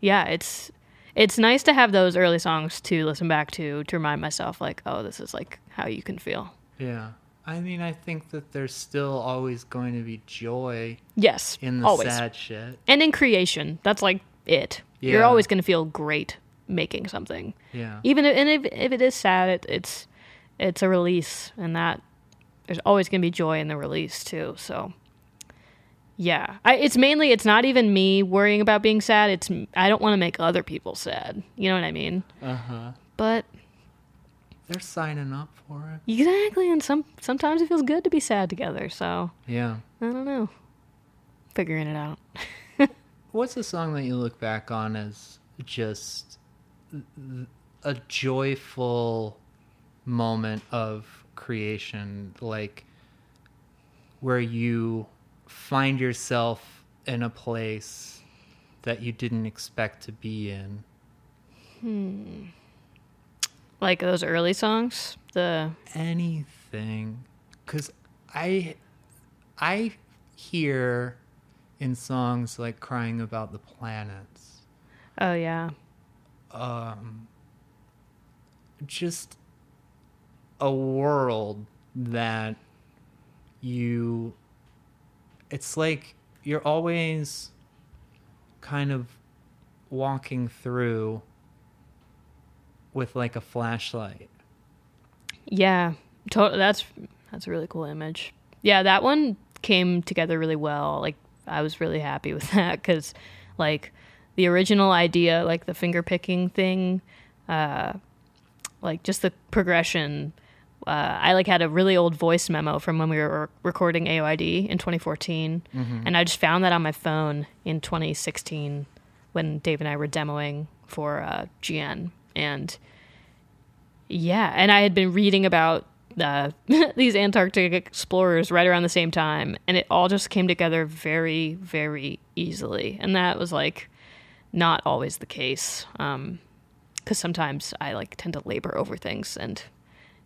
yeah, it's it's nice to have those early songs to listen back to to remind myself like, oh, this is like how you can feel. yeah i mean i think that there's still always going to be joy Yes, in the always. sad shit And in creation, that's like it. You're always going to feel great making something. yeah Even if, and if, if it is sad, it, it's it's a release, and that there's always going to be joy in the release too. So, yeah, I, it's mainly it's not even me worrying about being sad. It's I don't want to make other people sad. You know what I mean? uh-huh But they're signing up for it exactly, and some sometimes it feels good to be sad together. So yeah I don't know, figuring it out. What's a song that you look back on as just a joyful moment of creation, like where you find yourself in a place that you didn't expect to be in? Hmm. Like those early songs, the Anything, because I, I hear in songs like "Crying About the Planets." oh yeah, um, just a world that you it's like you're always kind of walking through with like a flashlight Yeah, to- that's that's a really cool image. Yeah, that one came together really well. Like I was really happy with that because, like, the original idea, like the finger picking thing, uh, like just the progression. Uh, I like had a really old voice memo from when we were recording AOID in 2014, and I just found that on my phone in 2016 when Dave and I were demoing for uh, GN, and yeah, and I had been reading about uh, these Antarctic explorers right around the same time, and it all just came together very, very easily, and that was like not always the case, because sometimes I like tend to labor over things, and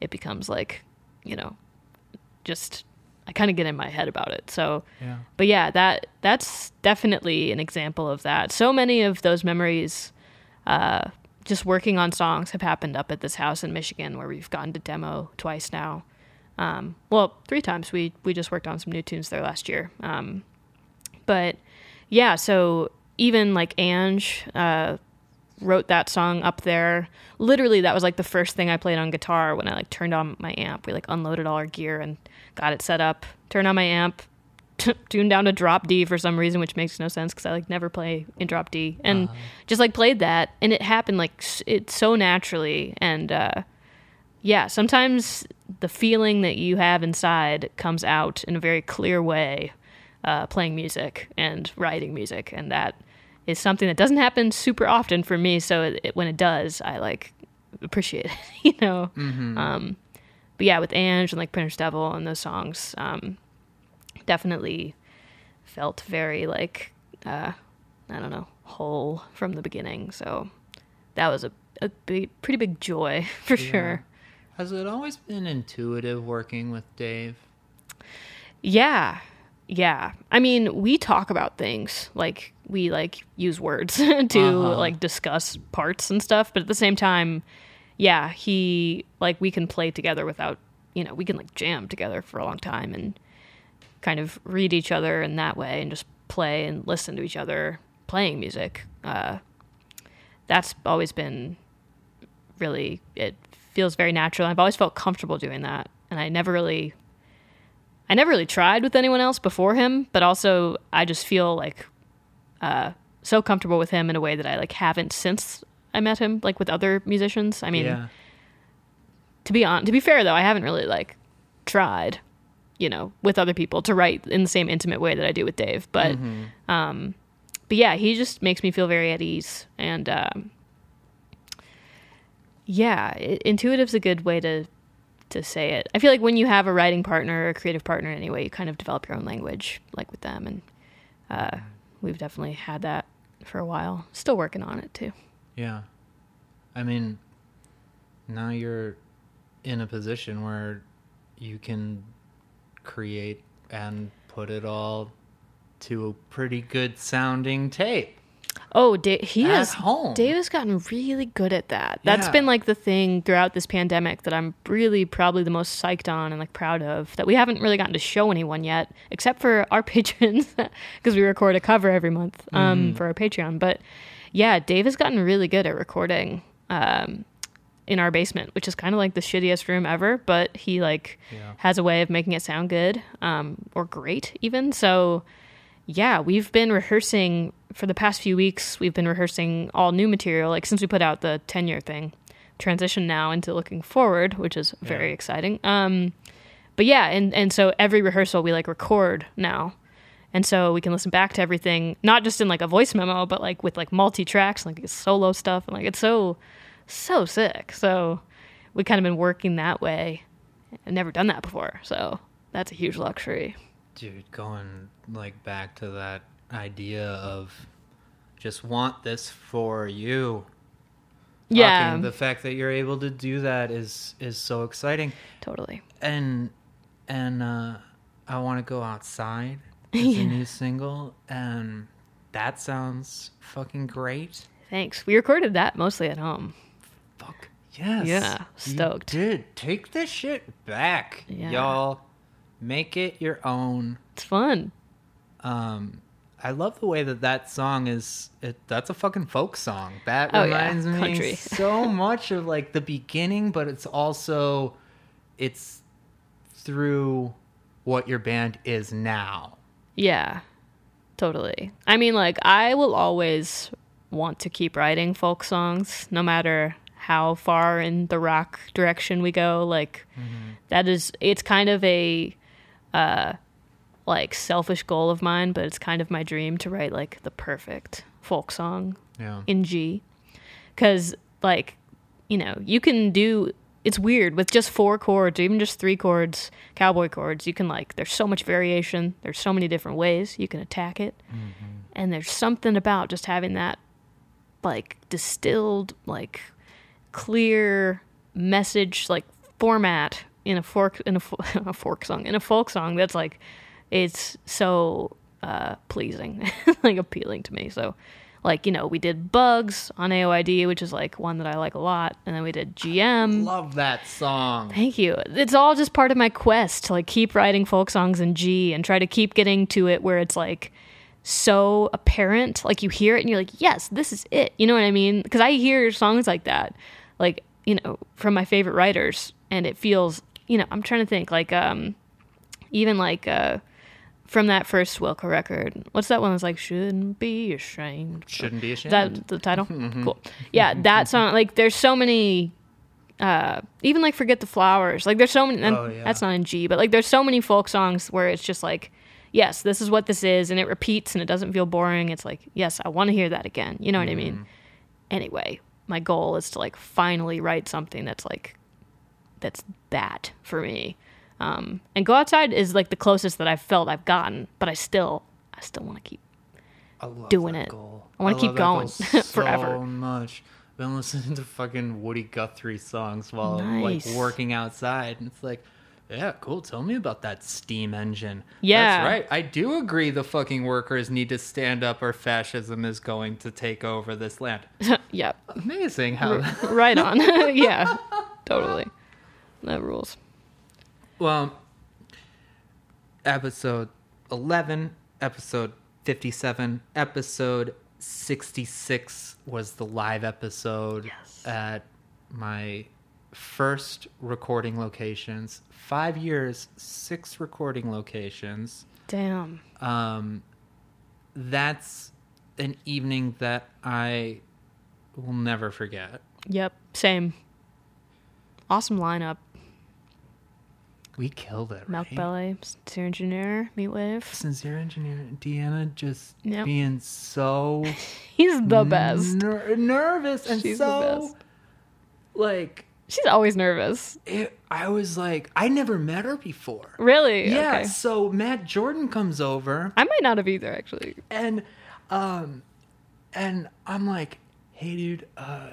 it becomes like, you know, just I kind of get in my head about it. So, Yeah. but yeah, that that's definitely an example of that. So many of those memories, uh, just working on songs, have happened up at this house in Michigan where we've gotten to demo twice now. Um, well, three times. We we just worked on some new tunes there last year. Um, but yeah, so even like Anj uh, wrote that song up there. Literally, that was like the first thing I played on guitar when I like turned on my amp. We like unloaded all our gear and got it set up. Turned on my amp, tuned down to drop D for some reason, which makes no sense because I like never play in drop D, and just like played that, and it happened like s- it so naturally. And uh, yeah, sometimes the feeling that you have inside comes out in a very clear way, uh, playing music and writing music, and that is something that doesn't happen super often for me. So it, it- when it does, I like appreciate it, you know. Um, but yeah, with Anj and like Printer's Devil and those songs, um, definitely felt very like uh, I don't know whole from the beginning. So that was a, a big, pretty big joy for sure. Has it always been intuitive working with Dave? Yeah. Yeah. I mean, we talk about things like we like use words to Uh-huh. like discuss parts and stuff, but at the same time, yeah, he like we can play together without, you know, we can like jam together for a long time and kind of read each other in that way and just play and listen to each other playing music. Uh that's always been really it feels very natural. I've always felt comfortable doing that, and I never really I never really tried with anyone else before him, but also I just feel like uh, so comfortable with him in a way that I like haven't since I met him, like with other musicians. I mean, yeah. to be on to be fair though, I haven't really like tried, you know, with other people to write in the same intimate way that I do with Dave. But um, but yeah, he just makes me feel very at ease, and um, yeah, i intuitive's a good way to to say it. I feel like when you have a writing partner or a creative partner anyway, you kind of develop your own language, like with them, and uh, we've definitely had that for a while. Still working on it too. Yeah. I mean, now you're in a position where you can create and put it all to a pretty good sounding tape. Oh, da- he At has. home. Dave has gotten really good at that. That's Yeah. been like the thing throughout this pandemic that I'm really probably the most psyched on and like proud of. That we haven't really gotten to show anyone yet, except for our patrons, because we record a cover every month um, for our Patreon. But yeah, Dave has gotten really good at recording um, in our basement, which is kind of like the shittiest room ever. But he like Yeah. has a way of making it sound good um, or great even. So yeah, we've been rehearsing for the past few weeks. We've been rehearsing all new material, like since we put out the 10 year thing. Transition now into looking forward, which is very Yeah. exciting. Um, but yeah, and, and so every rehearsal we like record now. And so we can listen back to everything, not just in like a voice memo, but like with like multi tracks, like solo stuff. And like it's so, so sick. So we kind of been working that way. I've never done that before. So that's a huge luxury. Dude, going like back to that idea of just want this for you. Yeah, Fucking the fact that you're able to do that is is so exciting. totally. and and uh I want to go outside. It's a new single, and that sounds fucking great. Thanks. We recorded that mostly at home. Fuck yes, Yeah, stoked. did take this shit back, Yeah. y'all. Make it your own. It's fun. Um, I love the way that that song is. It, that's a fucking folk song. That Oh, yeah, reminds me country. so much of like the beginning, but it's also it's through what your band is now. Yeah, totally. I mean, like, I will always want to keep writing folk songs, no matter how far in the rock direction we go. Like, that is, it's kind of a, uh, like, selfish goal of mine, but it's kind of my dream to write, like, the perfect folk song Yeah. in G. Because, like, you know, you can do, it's weird with just four chords, or even just three chords, cowboy chords. You can, like, there's so much variation. There's so many different ways you can attack it. And there's something about just having that, like, distilled, like, clear message, like, format in a fork, in a, a fork song, in a folk song that's, like, it's so uh, pleasing, like, appealing to me. So, like you know we did bugs on aoid which is like one that i like a lot and then we did GN Love that song. thank you. It's all just part of my quest to like keep writing folk songs in g and try to keep getting to it where it's like so apparent. Like you hear it and you're like yes this is it. You know what i mean? Because i hear songs like that like you know from my favorite writers and it feels you know i'm trying to think like um even like uh from that first Wilco record. What's that one that's like shouldn't be ashamed? Shouldn't be Is ashamed. that the title? Cool. Yeah, that song. Like, there's so many. Uh, even like "Forget the Flowers." Like, there's so many. Oh, yeah. That's not in G, but like, there's so many folk songs where it's just like, yes, this is what this is, and it repeats, and it doesn't feel boring. It's like, yes, I want to hear that again. You know what I Mm-hmm. mean? Anyway, my goal is to like finally write something that's like, that's that for me. Um, and go outside is like the closest that I've felt I've gotten, but I still, I still want to keep I love doing that it. Goal. I wanna keep love that going goal forever. So much. Been listening to fucking Woody Guthrie songs while Nice. like working outside, and it's like, yeah, cool. Tell me about that steam engine. Yeah. that's right. I do agree. The fucking workers need to stand up, or fascism is going to take over this land. yep. Amazing how. right on. yeah, totally. That rules. Well, episode 11, episode 57, episode 66 was the live episode Yes. at my first recording locations. Five years, six recording locations. Damn. Um, that's an evening that I will never forget. Yep. Same. Awesome lineup. We killed it. Milk right? Belly, Sincere Engineer, Meatwave. sincere engineer Deanna just Yep. being so He's the best. ner- nervous and She's the so best. like She's always nervous. it, I was like I never met her before. Really? Yeah, Okay. so Matt Jordan comes over I might not have either, actually. and um and I'm like, "Hey dude, uh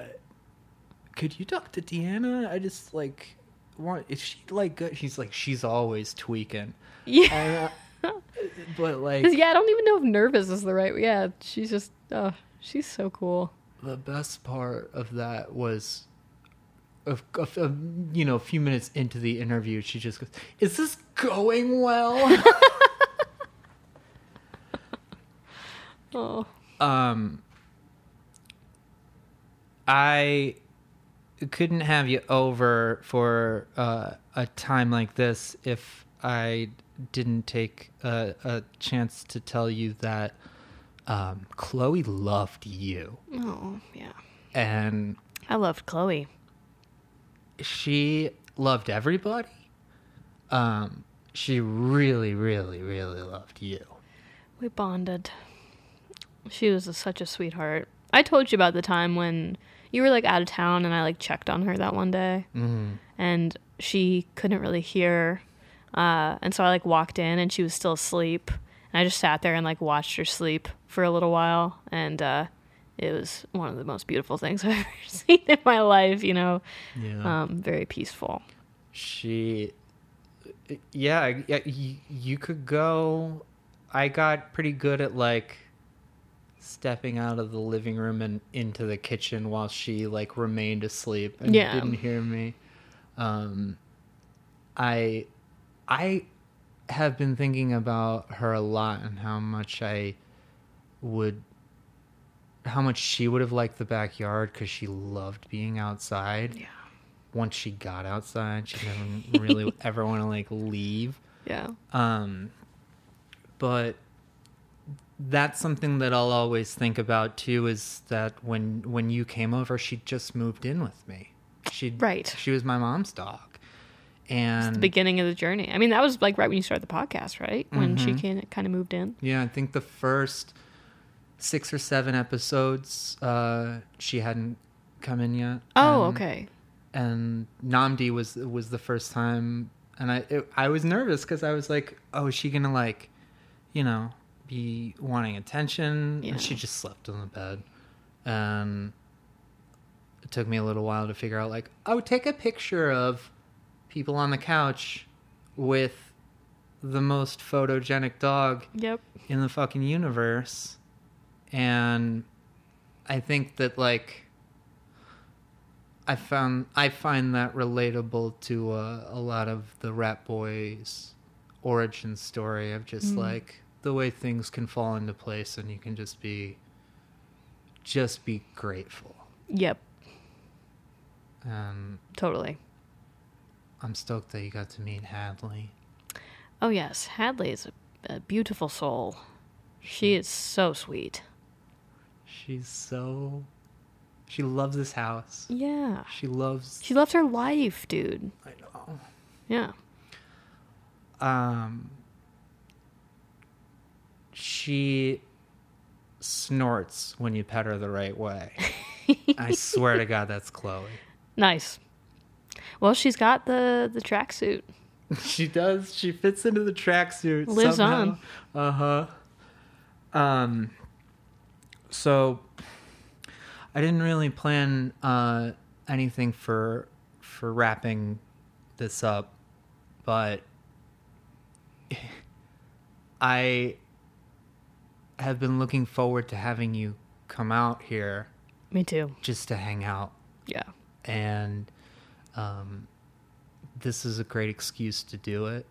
could you talk to Deanna? I just like want is she like good?" He's like, "She's always tweaking." Yeah. And, uh, but like yeah, I don't even know if nervous is the right. Yeah, she's just. Oh, she's so cool. the best part of that was of, of, of, you know a few minutes into the interview she just goes is this going well Oh, um i couldn't have you over for uh, a time like this if i didn't take a, a chance to tell you that um, chloe loved you oh, yeah. and I loved Chloe. She loved everybody. Um, she really, really, really loved you. We bonded. She was a, such a sweetheart. I told you about the time when you were like out of town and I like checked on her that one day Mm. and she couldn't really hear. Uh, and so I like walked in and she was still asleep. And I just sat there and like watched her sleep for a little while. And uh, it was one of the most beautiful things I've ever seen in my life, you know, Yeah. um, very peaceful. she, yeah, yeah. You, you could go. I got pretty good at like stepping out of the living room and into the kitchen while she like remained asleep and Yeah. didn't hear me. Um, I, I have been thinking about her a lot and how much I would, how much she would have liked the backyard because she loved being outside. Yeah. Once she got outside, she didn't really ever want to like leave. Yeah. Um, but that's something that I'll always think about too. Is that when when you came over, she just moved in with me. She Right. She was my mom's dog, and it's The beginning of the journey. I mean, that was like right when you started the podcast, right? When she Mhm. can, kind of moved in. yeah, I think the first six or seven episodes, uh, she hadn't come in yet. Oh, and- okay. and Nnamdi was was the first time, and I it, I was nervous because I was like, oh, is she gonna like, you know, be wanting attention? Yeah. And she just slept on the bed, and it took me a little while to figure out like, oh, take a picture of people on the couch with the most photogenic dog Yep. in the fucking universe. And I think that like I found I find that relatable to uh, a lot of the Ratboys origin story of just Mm. like the way things can fall into place and you can just be just be grateful. Yep. And Totally. I'm stoked that you got to meet Hadley. Oh yes, Hadley is a, a beautiful soul. She is so sweet. She's so she loves this house. Yeah. She loves She loves her life, dude. I know. Yeah. um she snorts when you pet her the right way. I swear to God, that's Chloe. Nice. Well, she's got the the tracksuit. She does. She fits into the tracksuit. Lives somehow. Uh huh. Um. So, I didn't really plan uh, anything for for wrapping this up, but I have been looking forward to having you come out here Me too. just to hang out Yeah. and um, this is a great excuse to do it.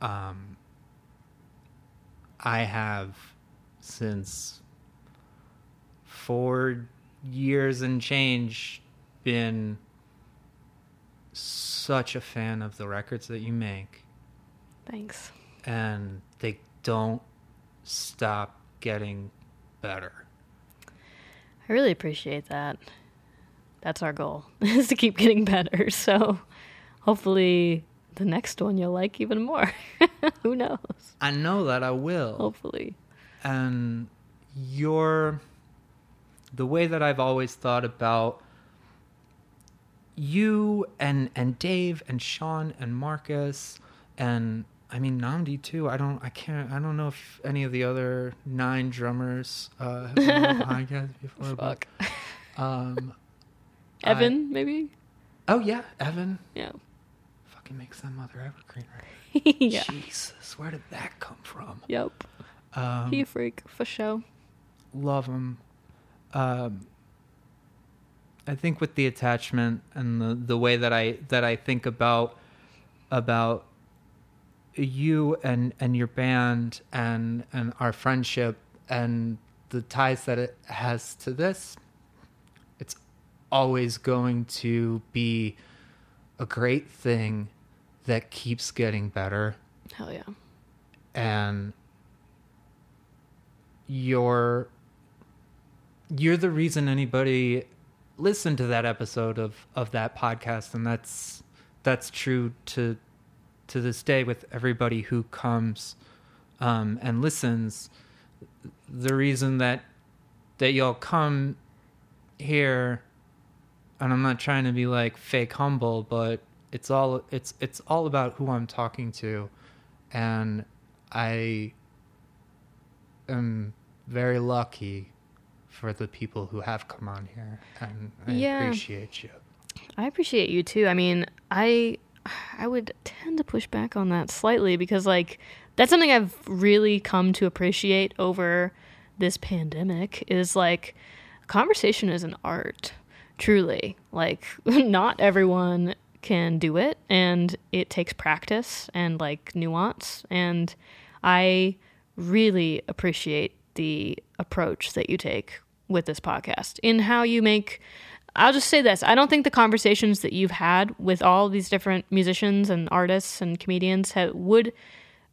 Um, I have since four years and change been such a fan of the records that you make, Thanks. and they don't stop getting better. I really appreciate that. That's our goal is to keep getting better. So hopefully the next one you'll like even more. Who knows? I know that I will. Hopefully. and your the way that I've always thought about you and and Dave and Sean and Marcus and I mean Nnamdi too. I don't I can't I don't know if any of the other nine drummers uh have been on before. Fuck. But, um Evan, maybe? oh yeah, Evan Yeah. fucking makes that mother evergreen right. yeah. Jesus, where did that come from? Yep. Um, he a freak for sure. love them. Um, I think with the attachment and the, the way that I that I think about about you and and your band and and our friendship and the ties that it has to this, it's always going to be a great thing that keeps getting better Hell yeah. and you're you're the reason anybody listened to that episode of of that podcast and that's that's true to to this day with everybody who comes um and listens. The reason that that y'all come here and I'm not trying to be like fake humble but it's all it's it's all about who I'm talking to and I am very lucky for the people who have come on here, and I Yeah. appreciate you. I appreciate you too. I mean, I I would tend to push back on that slightly because like that's something I've really come to appreciate over this pandemic is like conversation is an art. Truly. Like not everyone can do it and it takes practice and like nuance and I really appreciate the approach that you take with this podcast in how you make I'll just say this. I don't think the conversations that you've had with all these different musicians and artists and comedians ha- would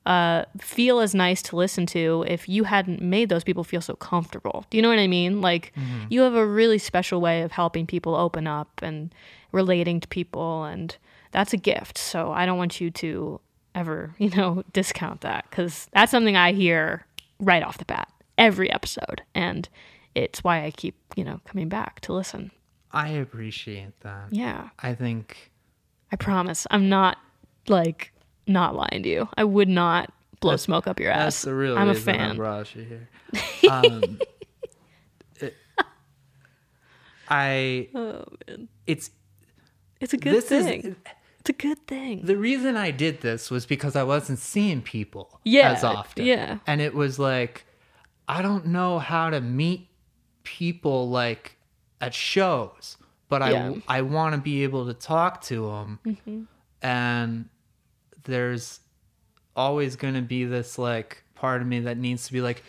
uh, feel as nice to listen to if you hadn't made those people feel so comfortable. Do you know what I mean? Like, you have a really special way of helping people open up and relating to people, and that's a gift. So I don't want you to ever, you know, discount that because that's something I hear right off the bat every episode. And it's why I keep, you know, coming back to listen. I appreciate that. Yeah. I think I promise. I'm not like not lying to you. I would not blow smoke up your ass. that's the real I'm a I fan. brought you here. Um, it- I Oh man. it's It's a good this thing. is it's a good thing. the reason I did this was because I wasn't seeing people Yeah, as often. yeah. And it was like I don't know how to meet people like at shows, but Yeah. I I want to be able to talk to them. Mm-hmm. And there's always going to be this like part of me that needs to be like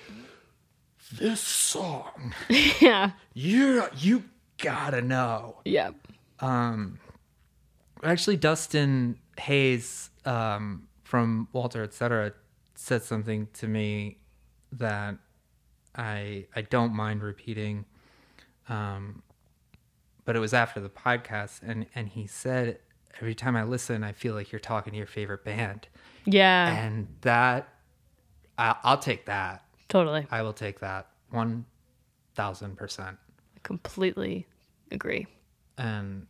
this song. yeah. You you got to know. Yeah. Um, actually, Dustin Hayes um, from Walter Etc. said something to me that I I don't mind repeating. Um, but it was after the podcast, and and he said every time I listen, I feel like you're talking to your favorite band, Yeah. and that I, I'll take that. totally. I will take that one thousand percent. Completely agree. and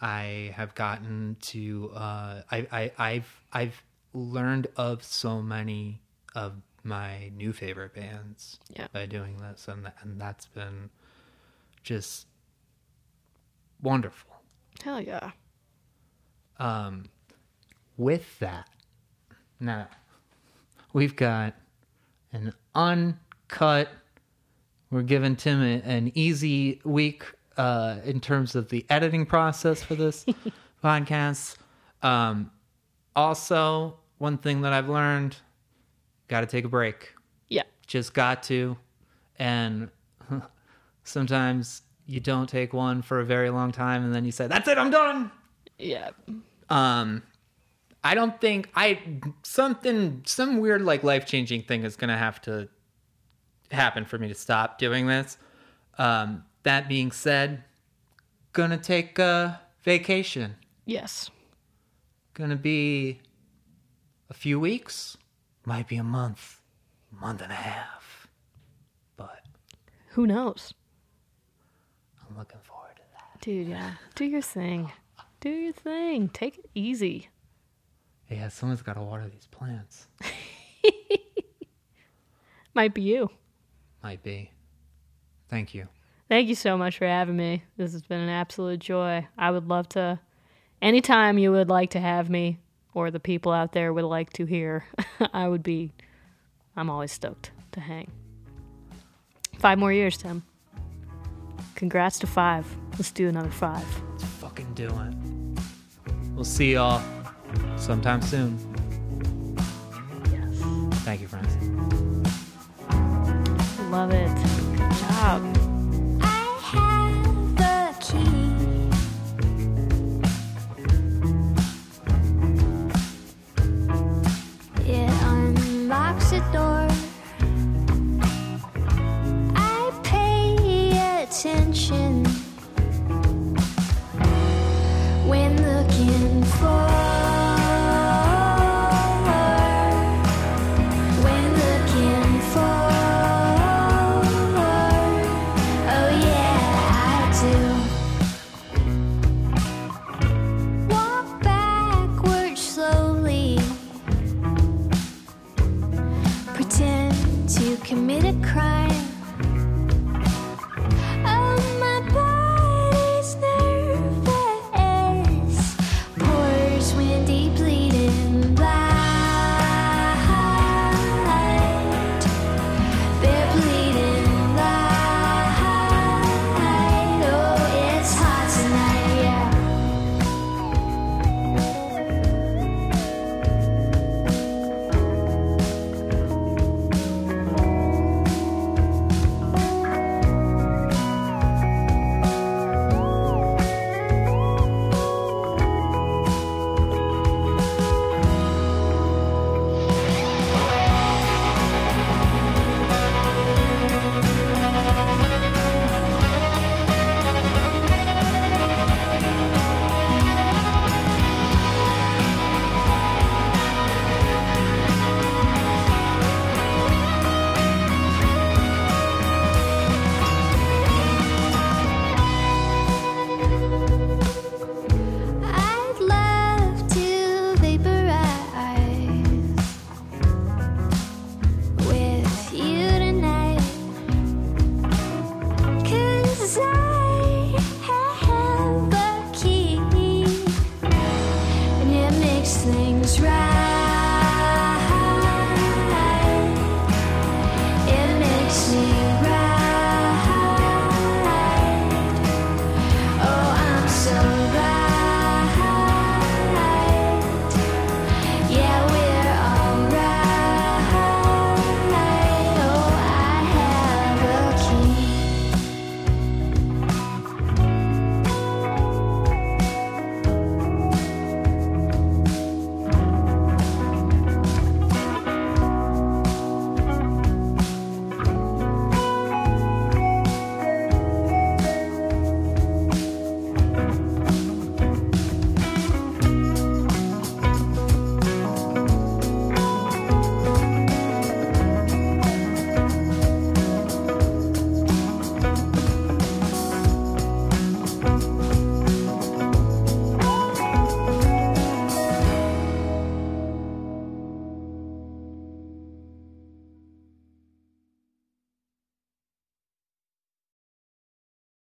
I have gotten to uh, I, I I've I've learned of so many of my new favorite bands Yeah. by doing this, and th- and that's been just wonderful. Hell yeah. Um, with that, now we've got an uncut. We're giving Tim a, an easy week uh, in terms of the editing process for this podcast. Um, also, one thing that I've learned: got to take a break. Yeah. Just got to, and sometimes you don't take one for a very long time, and then you say, "That's it, I'm done." Yeah. um i don't think i something some weird like life changing thing is gonna have to happen for me to stop doing this um that being said gonna take a vacation Yes. gonna be a few weeks might be a month month and a half but Who knows? i'm looking forward to that Dude, yeah. Do your thing. Do your thing. Take it easy. yeah someone's gotta water these plants Might be you. might be thank you Thank you so much for having me. This has been an absolute joy. I would love to, anytime you would like to have me, or the people out there would like to hear, I would be, I'm always stoked to hang. Five more years, Tim. Congrats to five. Let's do another five. Let's fucking do it. We'll see y'all sometime soon. Yes. Thank you, friends. Love it. Good job.